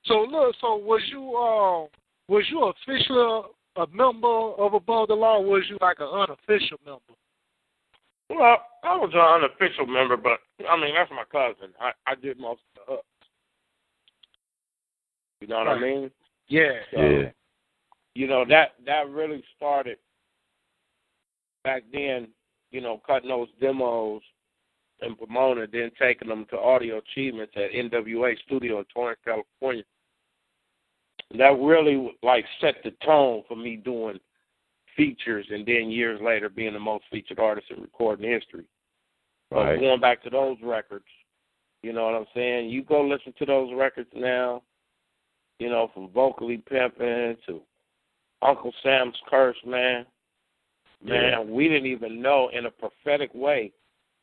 A: So look, so was you um was you officially a member of Above the Law or was you like an unofficial member?
D: Well, I was an unofficial member, but I mean that's my cousin. I I did most of the hooks. You know what I mean?
A: Yeah.
D: So,
B: Yeah.
D: You know that that really started back then. You know, cutting those demos in Pomona, then taking them to Audio Achievements at NWA Studio in Torrance, California. That really like set the tone for me doing features, and then years later being the most featured artist in recording history. But going back to those records, you know what I'm saying? You go listen to those records now, you know, from vocally pimping to Uncle Sam's curse, man. Man,
B: Yeah.
D: we didn't even know in a prophetic way.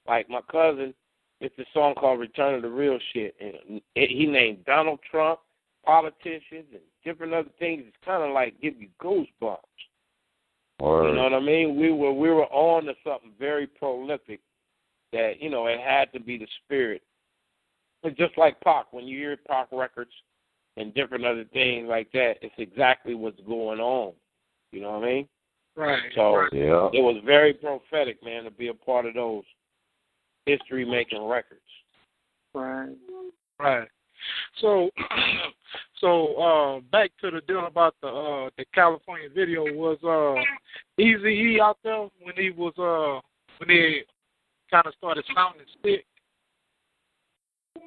D: Like my cousin, it's a song called Return of the Real Shit. And it, he named Donald Trump, politicians, and different other things. It's kind of like give you goosebumps.
B: Or
D: You know what I mean? We were we were on to something very prolific that, you know, it had to be the spirit. It's just like Pac, when you hear Pac records and different other things like that, it's exactly what's going on. You know what I mean?
A: Right.
D: So
A: right.
B: yeah.
D: it was very prophetic, man, to be a part of those history making records.
C: Right.
A: Right. So, so uh, back to the deal about the uh, the California video was uh, Easy E out there when he was uh, when he kind of started sounding sick.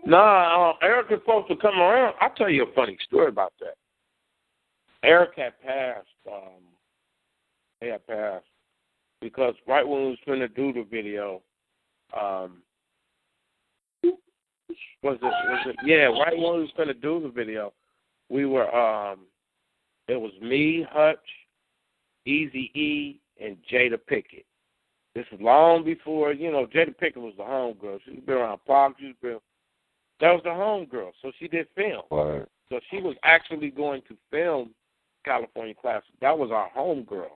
D: Nah, uh, Eric is supposed to come around. I'll tell you a funny story about that. Eric had passed. Um, he had passed because right when we was going to do the video, um, was it was it yeah right when we was to do the video, we were um, it was me, Hutch, Easy E, and Jada Pinkett. This is long before you know Jada Pinkett was the homegirl. She's been around Pop. She's been that was the homegirl, so she did film.
B: Or
D: So she was actually going to film California Classic. That was our homegirl.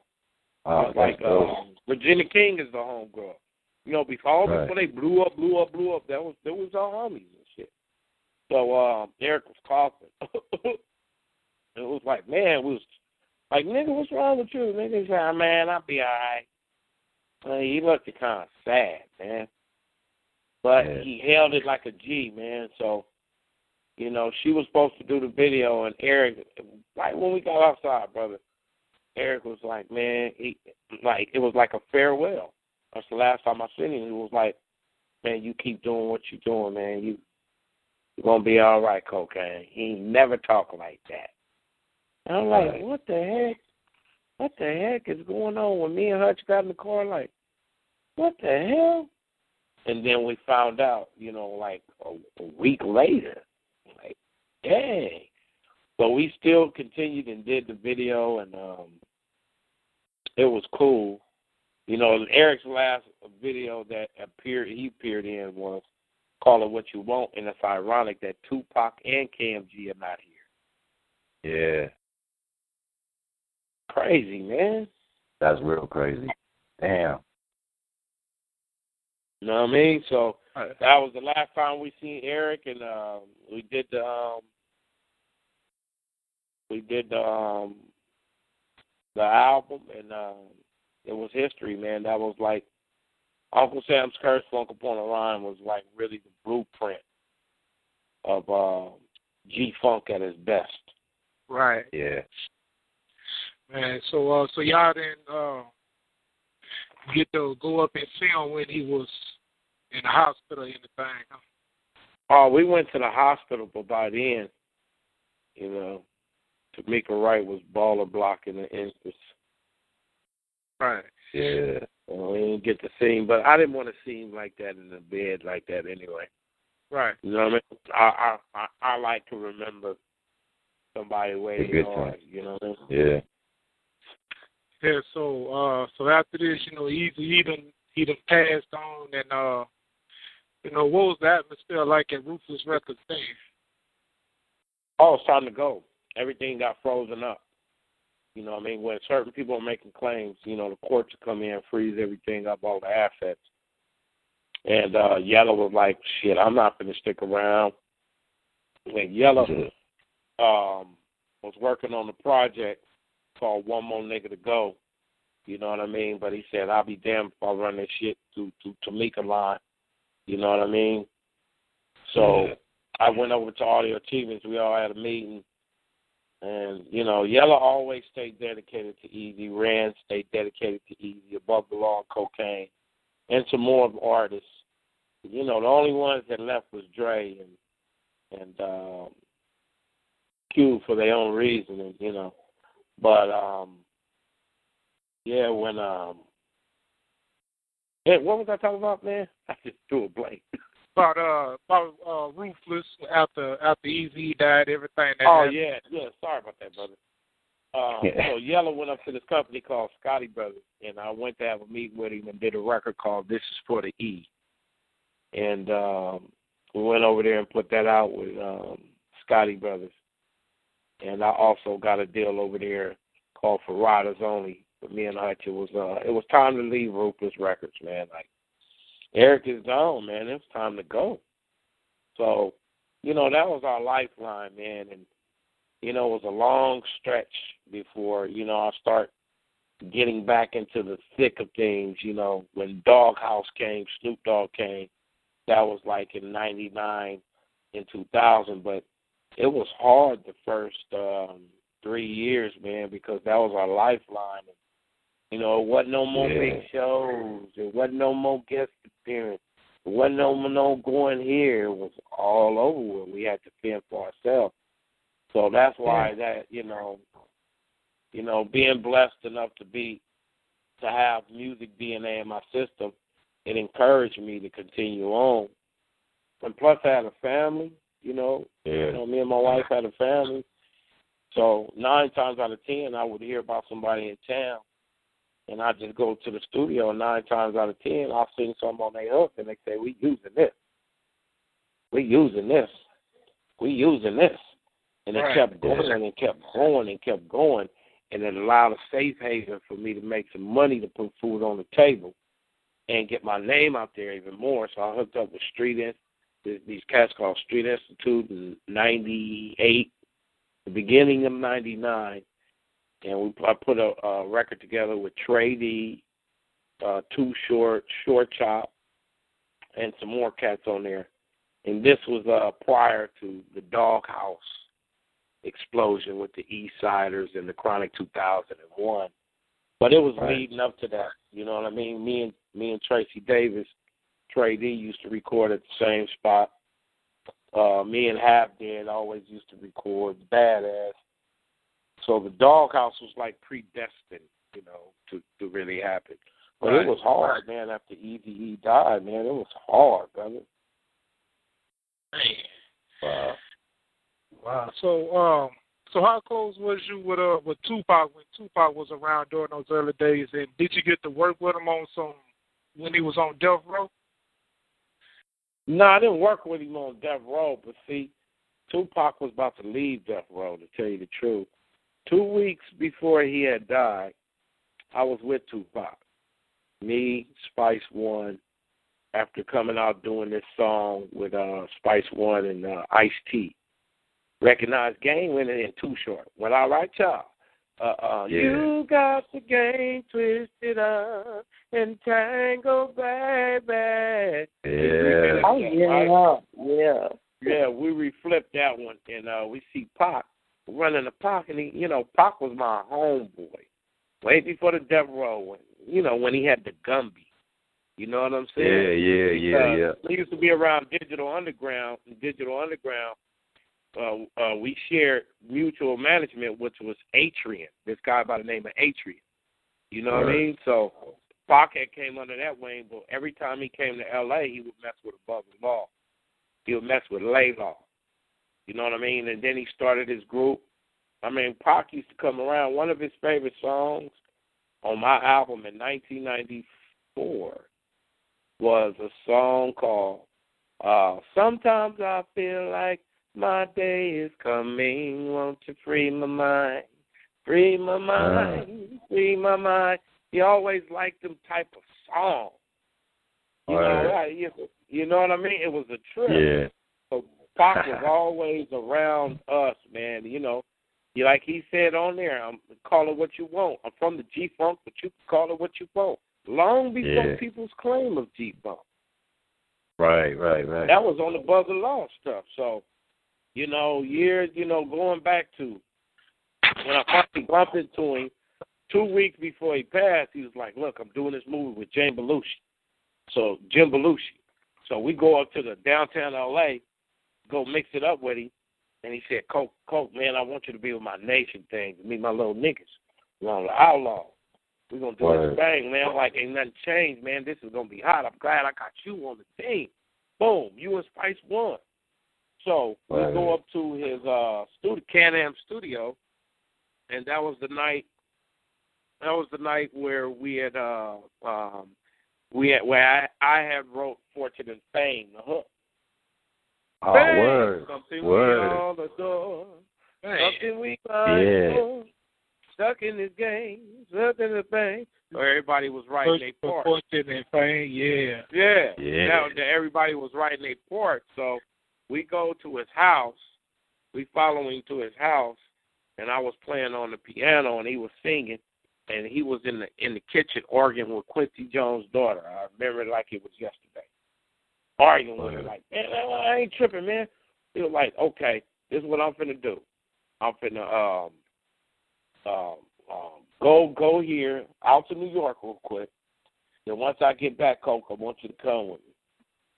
B: uh,
D: like
B: dope.
D: um, Regina King is the homegirl. You know, before
B: Right.
D: before they blew up, blew up, blew up, that was that was our homies. So um, Eric was coughing. it was like, man, we was like, nigga, what's wrong with you? Nigga said, man, I'll be alright. Uh, he looked kind of sad, man. But
B: Yeah.
D: he held it like a G, man. So, you know, she was supposed to do the video, and Eric, right when we got outside, brother, Eric was like, man, he, like it was like a farewell. That's the last time I seen him. He was like, man, you keep doing what you're doing, man. You, You're gonna be all right, Kokane. He never talk like that. And I'm like,
B: Right.
D: what the heck? What the heck is going on? When me and Hutch got in the car, like, what the hell? And then we found out, you know, like a, a week later, like, dang. But we still continued and did the video, and um, it was cool. You know, Eric's last video that appeared he appeared in was "Call It What You Want," and it's ironic that Tupac and KMG are not here.
B: Yeah,
D: Crazy, man.
B: that's real crazy. Damn.
D: You know what I mean? So that was the last time we seen Eric, and um, we did the um, we did the um, the album, and um, it was history, man. That was like Uncle Sam's Curse Funk Upon a Rhyme was like really the blueprint of uh, G Funk at his best.
A: Right.
B: Yeah.
A: Man, so uh so y'all didn't uh get to go up and film when he was in the hospital or anything, huh?
D: Oh, we went to the hospital, but by then, you know, Tomica Wright was baller blocking the entrance.
A: Right.
B: Yeah.
D: Well, we didn't get to see him, but I didn't want to see him like that in the bed like that anyway.
A: Right.
D: You know what I mean? I I I, I like to remember somebody waiting
B: good time.
D: You know what I mean?
B: Yeah.
A: Yeah, so uh so after this, you know, he he done he done passed on and uh you know, what was the atmosphere like at Ruthless Records then?
D: Oh, it's time to go. Everything got frozen up. You know what I mean? When certain people are making claims, you know, the courts will come in freeze everything up, all the assets. And uh Laylaw was like, Shit, I'm not gonna stick around. And Laylaw um was working on a project called One More Nigga to Go. You know what I mean? But he said, I'll be damned if I run this shit to to Tamika line. You know what I mean? So
B: Yeah.
D: I went over to Audio Achievements. We all had a meeting. And, you know, Laylaw always stayed dedicated to Eazy. Rand stayed dedicated to Eazy, above the law Kokane. And some more of artists. You know, the only ones that left was Dre and and um Q for their own reasoning, you know. But um yeah, when um Hey, what was I talking about, man? I just threw a blank.
A: About uh about uh Ruthless after after Eazy died, everything that
D: Oh
A: happened.
D: yeah, yeah. Sorry about that, brother. Um,
B: Yeah.
D: So Laylaw went up to this company called Scotti Brothers, and I went to have a meeting with him and did a record called "This Is for the E." And um, we went over there and put that out with um, Scotti Brothers, and I also got a deal over there called "For Riders Only." With me and Hutch, it was uh, it was time to leave Ruthless Records, man. Like Eric is gone, man. It's time to go. So, you know, that was our lifeline, man, and you know, it was a long stretch before, you know, I start getting back into the thick of things, you know, when Doghouse came, Snoop Dogg came, that was like in ninety nine in two thousand, but it was hard the first um three years, man, because that was our lifeline. You know, it wasn't no more
B: Yeah.
D: big shows. It wasn't no more guest appearance. It wasn't no no going here. It was all over with. We had to fend for ourselves. So that's why that, you know, you know, being blessed enough to be to have music DNA in my system, it encouraged me to continue on. And plus I had a family, you know, you know, me and my wife had a family. So nine times out of ten I would hear about somebody in town and I just go to the studio and nine times out of ten I'll sing something on their hook and they say, We using this. We using this. We using this. And it
A: Right.
D: kept going and kept going and kept going and it allowed a safe haven for me to make some money to put food on the table and get my name out there even more. So I hooked up with Street In these cats called Street Institute in ninety eight, the beginning of ninety nine and we I put a, a record together with Trey D, uh, Too Short, Short Chop, and some more cats on there. And this was uh, prior to the Doghouse explosion with the Eastsidaz and the Chronic 2001. But it was
B: Right.
D: leading up to that. You know what I mean? Me and me and Tracy Davis, Trey D used to record at the same spot. Uh, me and Half Dead always used to record badass. So the doghouse was like predestined, you know, to to really happen. But
A: Right.
D: it was hard, man. After EVE died, man, it was hard, brother.
B: Wow.
A: Wow. So, um, so how close was you with uh with Tupac when Tupac was around during those early days? And did you get to work with him on some when he was on Death Row?
D: No, I didn't work with him on Death Row, but see, Tupac was about to leave Death Row, to tell you the truth. Two weeks before he had died, I was with Tupac. Me, Spice One, after coming out doing this song with uh Spice One and uh Ice T. Recognized game winning in too short. Well, all right, y'all. Uh, uh,
B: Yeah.
D: You got the game twisted up and tangled, baby.
B: Yeah.
C: Oh yeah, yeah.
D: Yeah, we reflipped that one, and uh, we see Pac running the Pac, and he, you know, Pac was my homeboy way before the Death Row, when, you know, when he had the Gumby. You know what I'm saying?
B: Yeah, yeah, yeah,
D: Because
B: yeah.
D: We used to be around Digital Underground, and Digital Underground, uh, uh, we shared mutual management, which was Atron, this guy by the name of Atron. You know what I mean? So Pac had came under that wing, but every time he came to L.A., he would mess with Above the Law. He would mess with Laylaw. You know what I mean? And then he started his group. I mean, Pac used to come around. One of his favorite songs on my album in 1994 was a song called uh, Sometimes I Feel Like My Day is Coming. Won't you free my mind? Free my mind. Free my mind. He always liked them type of songs. You know,
B: right,
D: you, you know what I mean? It was a trip.
B: Yeah.
D: So Pac was always around us, man. You know, you like he said on there, I'm call it what you want. I'm from the G Funk, but you can call it what you want. Long before
B: Yeah.
D: people's claim of G Funk.
B: Right, right, right.
D: That was on the Buzzer Law stuff. So, you know, years, you know, going back to when I finally bumped into him, two weeks before he passed, he was like, Look, I'm doing this movie with Jim Belushi. So Jim Belushi. So we go up to the downtown LA, go mix it up with him, and he said, Coke, Coke, man, I want you to be with my nation thing, to meet my little niggas. We're on the outlaw. We're gonna do this thing, man. I'm like, ain't nothing changed, man. This is gonna be hot. I'm glad I got you on the team. Boom, you and Spice One. So we go up to his uh studio Can Am studio and that was the night that was the night where we had uh um we had where I I had wrote Fortune and Fame, the hook.
B: Oh,
D: Fame,
B: word.
D: Something
B: Word.
D: we all adore.
A: Man,
D: Something we find
B: Yeah.
D: for. Stuck in this game, stuck in the thing. So oh, everybody was writing
A: push
D: their
A: for
D: part.
A: fortune and fame, yeah.
D: Yeah.
B: Yeah.
D: Now that everybody was writing their part. So we go to his house. We follow him to his house, and I was playing on the piano, and he was singing, and he was in the in the kitchen arguing with Quincy Jones' daughter. I remember it like it was yesterday. Arguing with her, like, man, I ain't tripping, man. He was like, okay, this is what I'm finna do. I'm finna um um um go go here out to New York real quick. Then once I get back, Coke, I want you to come with me.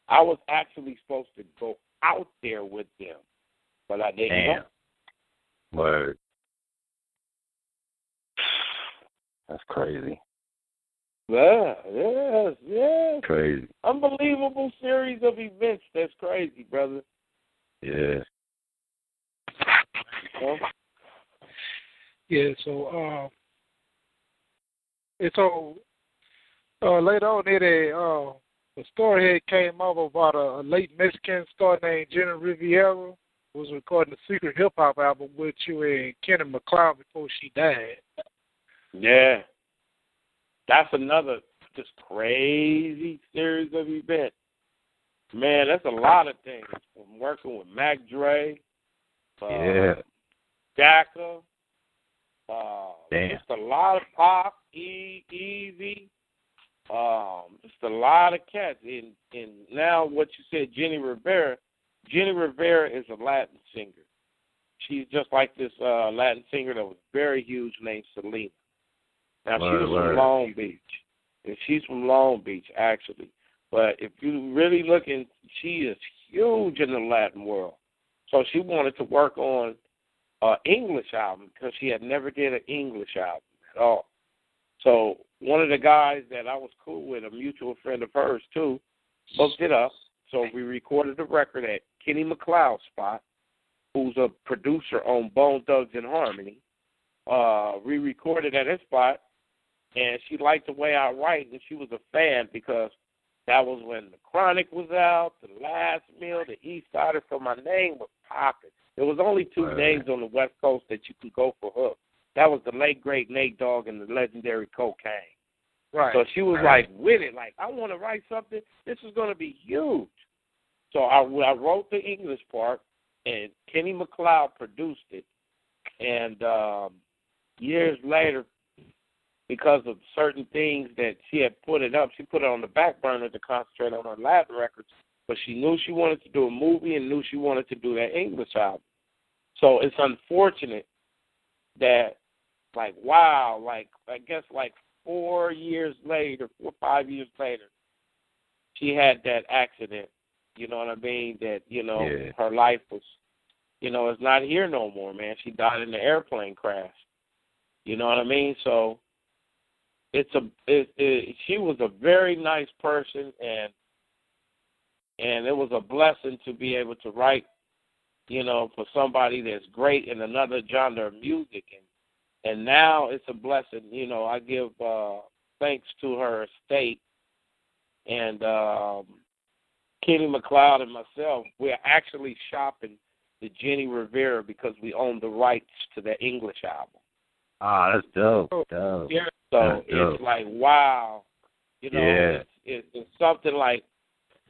D: I was actually supposed to go out there with them, but I didn't.
B: Damn. Word. That's crazy.
D: Yeah, yes, yes.
B: Crazy.
D: Unbelievable series of events. That's crazy, brother.
B: Yeah.
D: You?
A: Yeah, so um and so uh later on it a uh the story had came up about a, a late Mexican star named Jenni Rivera who was recording a secret hip hop album with you and Kenny McCloud before she died.
D: Yeah. That's another just crazy series of events. Man, that's a lot of things. From working with Mac Dre, uh,
B: Yeah.
D: Daka, uh,
B: Damn.
D: just a lot of pop, e, easy, um, just a lot of cats. And and now what you said, Jenni Rivera. Jenni Rivera is a Latin singer. She's just like this uh Latin singer that was very huge named Selena. Now she was
B: word.
D: from Long Beach. And she's from Long Beach actually. But if you really looking she is huge in the Latin world. So she wanted to work on an English album because she had never did an English album at all. So one of the guys that I was cool with, a mutual friend of hers too, hooked it up. So we recorded the record at Kenny McCloud's spot, who's a producer on Bone Thugs-n-Harmony. Uh, we recorded at his spot, and she liked the way I write, and she was a fan because that was when the Chronic was out, the Last Meal, the East Sider, so my name was popping. There was only two
B: Right.
D: names on the West Coast that you could go for hook. That was the late great Nate Dogg and the legendary Kokane.
A: Right.
D: So she was like with it, like I want to write something. This is going to be huge. So I, I wrote the English part, and Kenny McCloud produced it. And um, years later, because of certain things that she had put it up, she put it on the back burner to concentrate on her Latin records. But she knew she wanted to do a movie and knew she wanted to do that English album. So it's unfortunate that, like, wow, like I guess like four years later, four or five years later, she had that accident. You know what I mean? That you know
B: Yeah.
D: her life was, you know, it's not here no more, man. She died in an airplane crash. You know what I mean? So it's a it, it, she was a very nice person and and it was a blessing to be able to write you know for somebody that's great in another genre of music. And and now it's a blessing you know i give uh thanks to her estate. And um Kenny McCloud and myself we're actually shopping the Jenni Rivera because we own the rights to the english album
B: Ah, that's dope. Dope.
A: yeah.
D: so
B: That's dope.
D: it's like wow, you know,
B: Yeah.
D: it's, it's, it's something like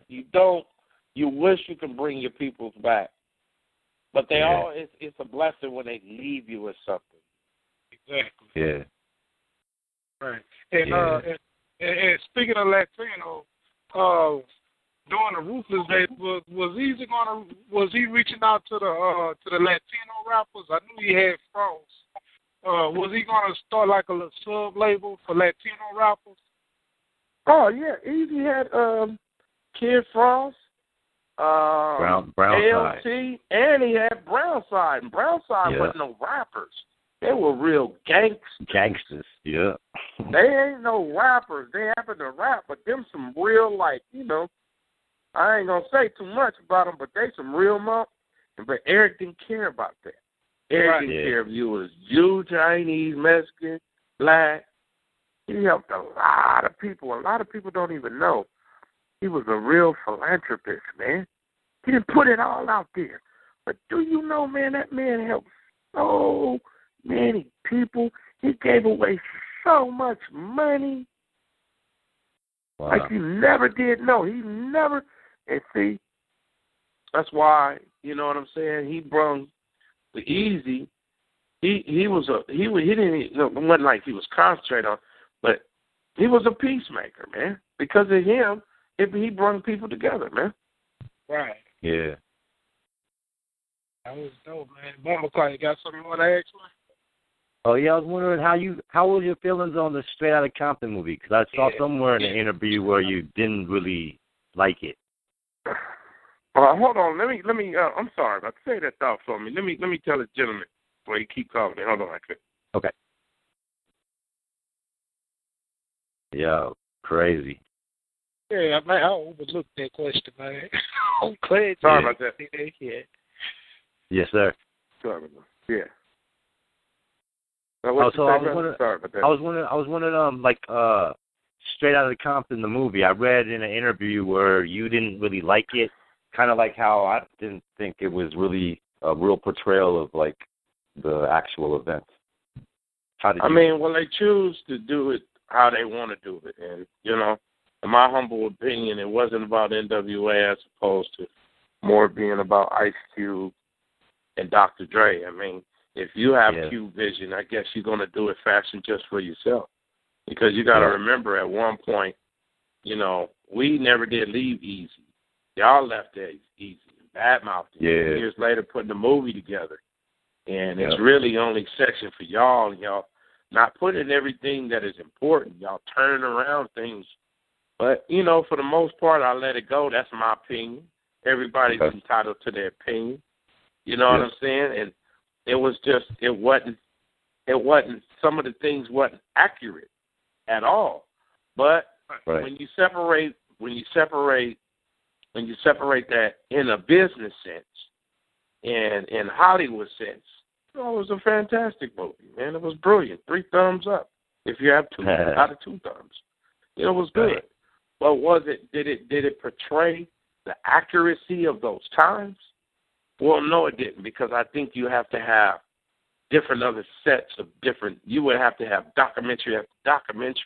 D: you don't. You wish you can bring your peoples back, but they
B: Yeah.
D: all. It's it's a blessing when they leave you with something.
A: Exactly.
B: Yeah.
A: Right. And
B: Yeah.
A: uh and, and, and speaking of Latino, uh during the ruthless days was was Eazy gonna was he reaching out to the uh to the Latino rappers? I knew he had Frost. Uh was he gonna start like a little sub label for Latino rappers?
D: Oh yeah, Eazy had um Kid Frost, uh,
B: Brown brown side.
D: And he had Brownside. And Brownside
B: Yeah.
D: wasn't no rappers; they were real gangs.
B: Gangsters. Yeah.
D: They ain't no rappers. They happen to rap, but them some real like you know. I ain't gonna say too much about them, but they some real monk. But Eric didn't care about that. Eric
A: Right.
D: didn't
B: Yeah.
D: care if you was Jew, Chinese, Mexican, black. He helped a lot of people. A lot of people don't even know. He was a real philanthropist, man. He didn't put it all out there. But do you know, man, that man helped so many people. He gave away so much money.
B: Wow.
D: Like you never did know. He never and see that's why, you know what I'm saying, he brung the easy he he was a he was he didn't it wasn't like he was concentrating on but he was a peacemaker, man. Because of him, it, he brought people together, man.
A: Right.
B: Yeah.
A: That was dope, man. Mama Clark, you got something you wanna ask me?
B: Oh yeah, I was wondering how you how was your feelings on the Straight Outta Compton movie? Because I saw
A: Yeah.
B: somewhere in the
A: Yeah.
B: interview where you didn't really like it.
D: Uh, hold on, let me let me. Uh, I'm sorry, but say that thought for me. Let me let me tell the gentleman before you keep calling me. Hold on, I
B: Okay. Yeah, crazy.
A: Yeah, man, I overlooked that question, man. I'm glad
D: Sorry about that.
A: Yeah.
B: Yes, sir.
D: Sorry about that. Yeah. Now,
B: Oh, so I was wondering-
D: Sorry about that.
B: I was wondering I was wondering um like uh Straight Outta Compton the movie. I read in an interview where you didn't really like it, kind of like how I didn't think it was really a real portrayal of like the actual events. How did
D: I
B: you?
D: mean, well, they choose to do it how they want to do it, and you know, in my humble opinion, it wasn't about NWA as opposed to more being about Ice Cube and Dr. Dre. I mean, if you have
B: Yeah.
D: Cube vision, I guess you're gonna do it fashion just for yourself, because you got to
B: Yeah.
D: remember at one point, you know, we never did leave Eazy. Y'all left that Eazy, badmouthed. it.
B: Yeah.
D: Years later, putting the movie together, and it's
B: Yeah.
D: really only section for y'all, and y'all not putting everything that is important. Y'all turning around things. But, you know, for the most part, I let it go. That's my opinion. Everybody's
B: Okay.
D: entitled to their opinion. You know what I'm saying? And it was just it wasn't it wasn't some of the things wasn't accurate at all. But
B: Right.
D: when you separate when you separate when you separate that in a business sense and in Hollywood sense, know, it was a fantastic movie, man. It was brilliant. Three thumbs up. If you have two out of two thumbs. You know, it was good. But was it did it did it portray the accuracy of those times? Well, no, it didn't because I think you have to have different other sets of different. You would have to have documentary after documentary.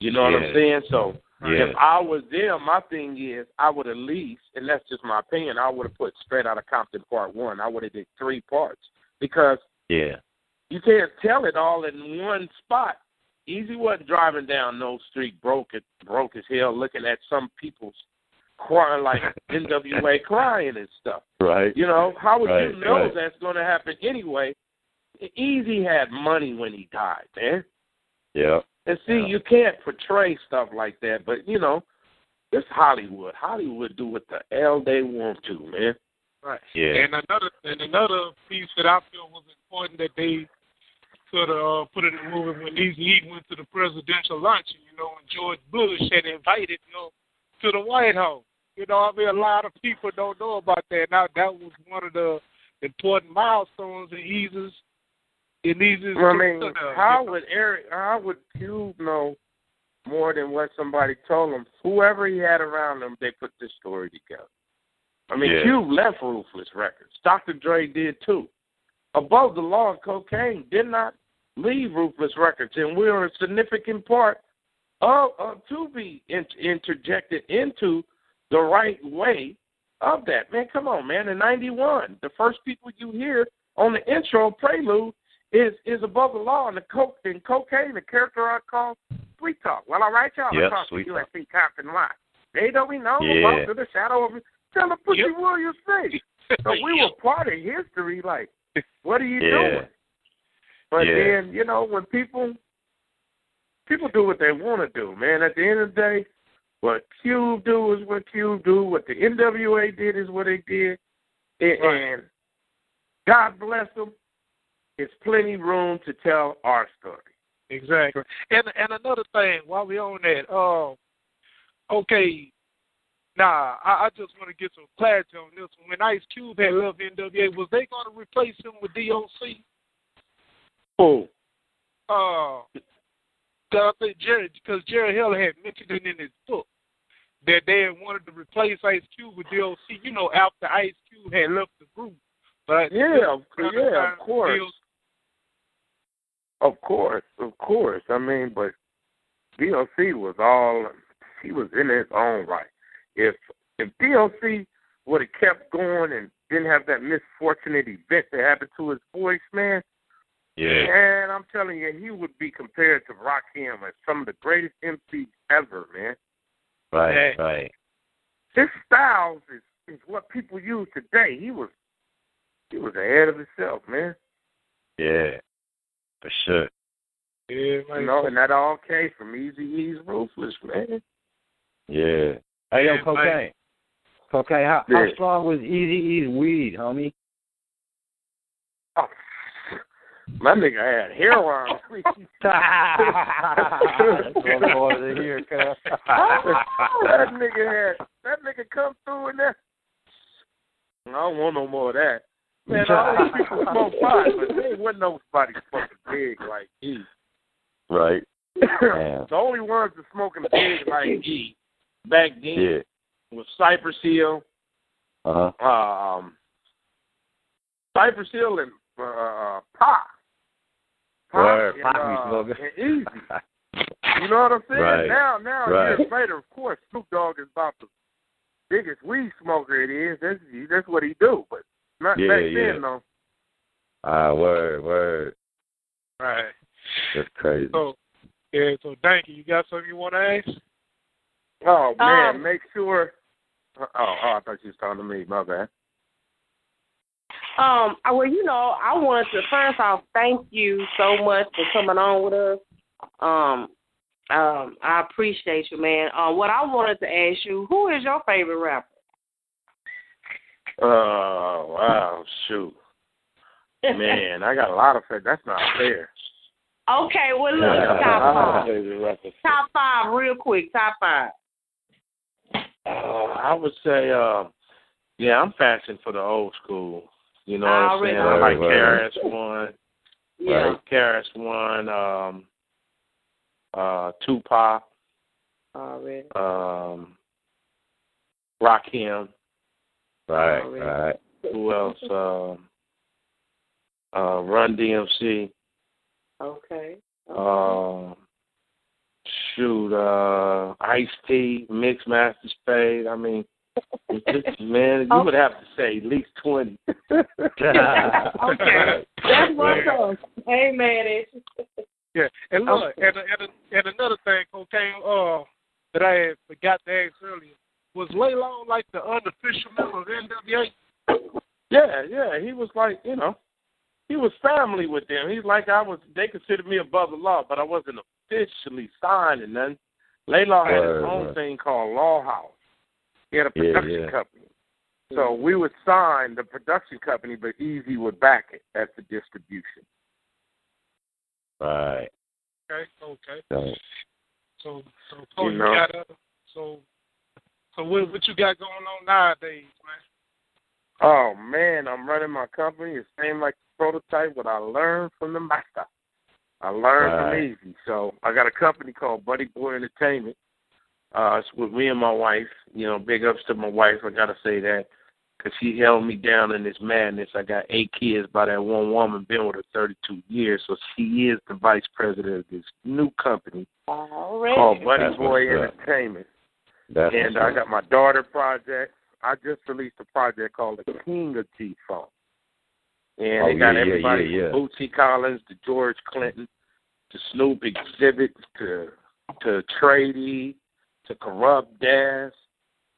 D: You know what I'm saying? So
B: Yeah.
D: if I was them, my thing is I would at least, and that's just my opinion, I would have put Straight Out of Compton Part One. I would have did three parts because
B: Yeah.
D: you can't tell it all in one spot. Eazy wasn't driving down no street broke it broke as hell looking at some people's crying like NWA crying and stuff.
B: Right.
D: You know, how would
B: Right,
D: you know
B: right.
D: that's gonna happen anyway? Eazy had money when he died, man.
B: Yeah.
D: And see,
B: Yeah.
D: you can't portray stuff like that, but you know, it's Hollywood. Hollywood do what the hell they want to, man.
A: Right.
B: Yeah.
A: And another and another piece that I feel was important that they could uh, put in the movie when Easy E went to the presidential luncheon, you know, and George Bush had invited, you know, to the White House. You know, I mean, a lot of people don't know about that. Now, that was one of the important milestones in Eazy's. In Eazy's
D: I mean,
A: uh,
D: how would Eric? How would Cube know more than what somebody told him? Whoever he had around him, they put this story together. I mean,
B: Yeah.
D: Cube left Ruthless Records. Dr. Dre did too. Above the Law and Kokane did not leave Ruthless Records, and we are a significant part of, of to be in, interjected into the right way of that. Man, come on, man. In '91, the first people you hear on the intro prelude is is above the law and the coke and Kokane. The character I call Sweet Talk. Well, all right, y'all.
B: Yep,
D: Let's talk to
B: Sweet
D: you
B: Talk.
D: at St. Compton Line. They don't we know
B: Yeah.
D: about to the shadow of tell the Pussy
A: Yep.
D: Williams thing. So we were part of history. Like, what are you
B: Yeah.
D: doing? But
B: Yeah.
D: then you know when people people do what they want to do, man. At the end of the day, what Cube do is what Cube do. What the NWA did is what they did. And,
A: Right.
D: and God bless them. It's plenty room to tell our story.
A: Exactly. And and another thing, while we're on that, um, okay, nah, I, I just want to get some clarity on this. One. When Ice Cube had left NWA, was they going to replace him with DOC?
D: Oh,
A: Uh, I think Jerry, because Jerry Heller had mentioned it in his book that they had wanted to replace Ice Cube with DOC. You know, after Ice Cube had left the group. But
D: yeah, yeah, of course, of course, of course. I mean, but DOC was all he was in his own right. If if DOC would have kept going and didn't have that misfortunate event that happened to his voice, man,
B: Yeah.
D: And I'm telling you, he would be compared to Rakim as some of the greatest MCs ever, man.
B: Right.
A: Yeah.
B: Right.
D: His styles is, is what people use today. He was he was ahead of himself, man.
B: Yeah. For sure.
A: Yeah, man.
D: You know, and that all came from Eazy-E's Ruthless, man.
B: Yeah. Hey, yo,
A: Yeah,
B: Kokane. Kokane. How, how
D: Yeah.
B: strong was Eazy-E's weed, homie?
D: Oh, my nigga had heroin.
B: That's what I wanted to hear, cuz.
D: that nigga had that nigga come through in there. I don't want no more of that. Man, all these people smoke pot, but there wasn't nobody fucking big like he.
B: Right.
D: The only ones that smoking big like he back then
B: Yeah.
D: was Cypress Hill,
B: Uh huh.
D: um, Cypress Hill and uh, Pop.
B: Word.
D: and,
B: Pop be
D: uh, and Eazy. You know what I'm saying?
B: Right.
D: Now, now,
B: Right.
D: years later, of course, Snoop Dogg is about the biggest weed smoker it is. That's that's what he do. But not
B: Yeah,
D: back
B: yeah.
D: then, though.
B: Ah, word, word.
A: Right.
B: That's crazy.
A: So, yeah, so thank you. You got something you want to ask?
D: Oh man,
C: Um,
D: make sure. Oh, oh, I thought you was talking to me. My bad.
C: Um, well, you know, I wanted to first off thank you so much for coming on with us. Um, um, I appreciate you, man. Um, what I wanted to ask you, who is your favorite rapper?
D: Oh wow, shoot, man, I got a lot of fair. That's not fair.
C: Okay, well look, top five. Top five, real quick. Top five.
D: Uh, I would say, uh, yeah, I'm fashion for the old school. You know what I'm
C: Already.
D: saying? I like
B: Right, right.
D: KRS One,
C: Yeah.
D: KRS One, um, uh, Tupac,
C: Already.
D: um, Rakim.
B: Right,
C: Already.
B: right.
D: Who else? Um, uh, Run DMC.
C: Okay.
D: Um, shoot, uh, Ice T, Mix Master Spade. I mean, it's just, man, you would have to say at least twenty.
C: okay. That's what's up. Hey man, it's
A: Yeah, and look, and, and and another thing, Kokane, uh, that I had forgot to ask earlier was Laylaw like the unofficial member of NWA?
D: Yeah, yeah, he was like, you know, he was family with them. He's like I was. They considered me above the law, but I wasn't officially signed and then Laylaw had his own
B: right.
D: thing called Law House. He had a production
B: yeah.
D: company. So we would sign the production company, but Eazy would back it as the distribution.
B: Right.
A: Okay, okay.
B: right.
A: So so so
D: You
A: you,
D: know.
A: got uh, so so what what you got going on nowadays, man?
D: Oh man, I'm running my company. It's same like the prototype, what I learned from the master. I learned
B: Right.
D: from Eazy. So I got a company called Buddy Boy Entertainment. Uh, it's with me and my wife. You know, big ups to my wife. I gotta say that because she held me down in this madness. I got eight kids by that one woman. Been with her 32 years, so she is the vice president of this new company
C: already.
D: called Buddy
B: That's
D: Boy. Entertainment.
B: That's
D: And I got my daughter project. I just released a project called The King of G Funk. And
B: Oh,
D: it got
B: yeah,
D: everybody
B: yeah, yeah.
D: from Bootsy Collins to George Clinton to Snoop Xzibit to to Tray Deee to Kurupt Daz.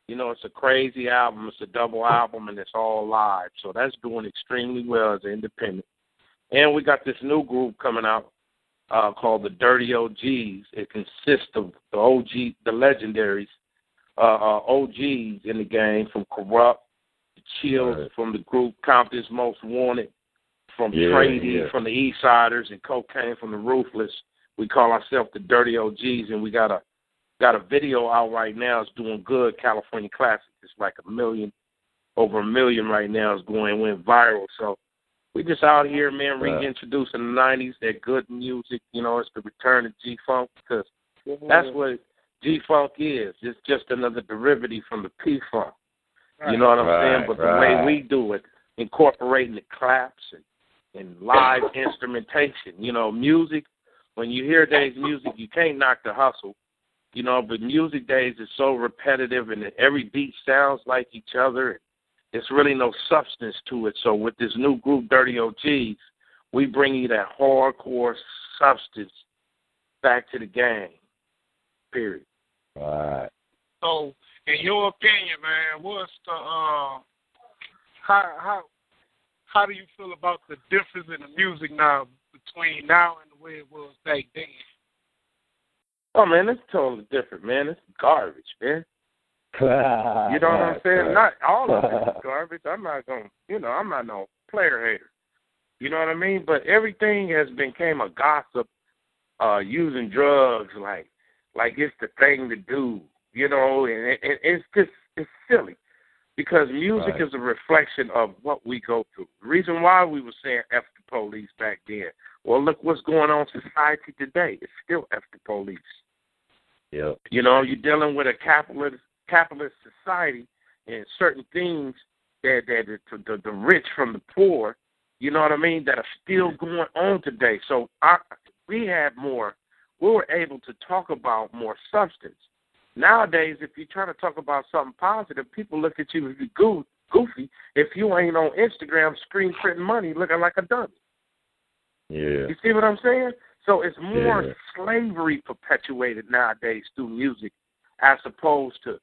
D: You know, it's a crazy album. It's a double album and it's all live. So that's doing extremely well as an independent. And we got this new group coming out uh, called the Dirty OGs. It consists of the OG, the legendaries, uh, uh, OGs in the game from Kurupt, the Chills
B: Right.
D: from the group Compton's Most Wanted, from
B: Yeah,
D: Tray Deee
B: yeah.
D: from the Eastsidaz, and Kokane from the Ruthless. We call ourselves the Dirty OGs, and we got a got a video out right now. It's doing good. California Classic. It's like a million, over a million right now. It's going went viral. So we just out here, man,
B: Right.
D: reintroducing the '90s. That good music. You know, it's the return of G Funk because that's what G Funk is. It's just another derivative from the P Funk. You know what I'm
B: Right,
D: saying? But the way we do it, incorporating the claps and, and live instrumentation. You know, music. When you hear days music, you can't knock the hustle. You know, but music days is so repetitive, and every beat sounds like each other. There's really no substance to it. So with this new group, Dirty OGs, we bring you that hardcore substance back to the game. Period.
B: Right.
A: So, in your opinion, man, what's the uh, how how how do you feel about the difference in the music now between now and the way it was back then?
D: Oh man, it's totally different, man. It's garbage, man. You know what I'm saying? Not all of it is garbage. I'm not gonna, you know, I'm not no player hater. You know what I mean? But everything has became a gossip, uh, using drugs like, like it's the thing to do. You know, and it, it, it's just it's silly because music
B: Right.
D: is a reflection of what we go through. The reason why we were saying "f the police" back then. Well, look what's going on in society today. It's still "f the police."
B: Yeah.
D: You know, you're dealing with a capitalist capitalist society and certain things that that the, the, the rich from the poor, you know what I mean, that are still mm-hmm. going on today. So I, we have more, we were able to talk about more substance. Nowadays, if you try to talk about something positive, people look at you as you goo- goofy if you ain't on Instagram screen printing money looking like a dummy.
B: Yeah.
D: You see what I'm saying? So it's more
B: Yeah.
D: slavery perpetuated nowadays through music as opposed to,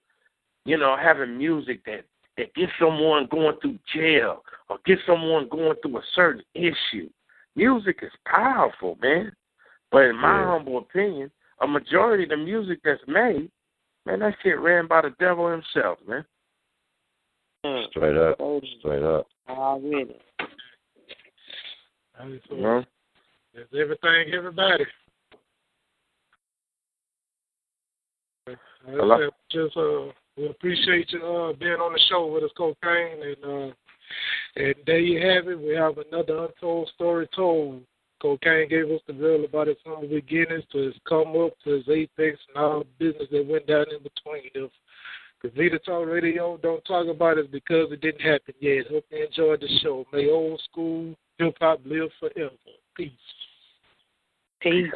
D: you know, having music that, that gets someone going through jail or gets someone going through a certain issue. Music is powerful, man. But in my
B: Yeah.
D: humble opinion, a majority of the music that's made, man, that shit ran by the devil himself, man.
C: Mm.
B: Straight up. Straight up.
C: already.
A: And so
D: Yeah.
A: That's everything, everybody. Like I
D: Hello?
A: Just uh, we appreciate you uh being on the show with us, Kokane, and uh, and there you have it. We have another untold story told. Kokane gave us the real about his humble beginnings to his come up to his apex and all the business that went down in between. If the Vita Talk Radio don't talk about it because it didn't happen yet. Hope you enjoyed the show. May old school hip hop live forever. Peace.
C: Peace.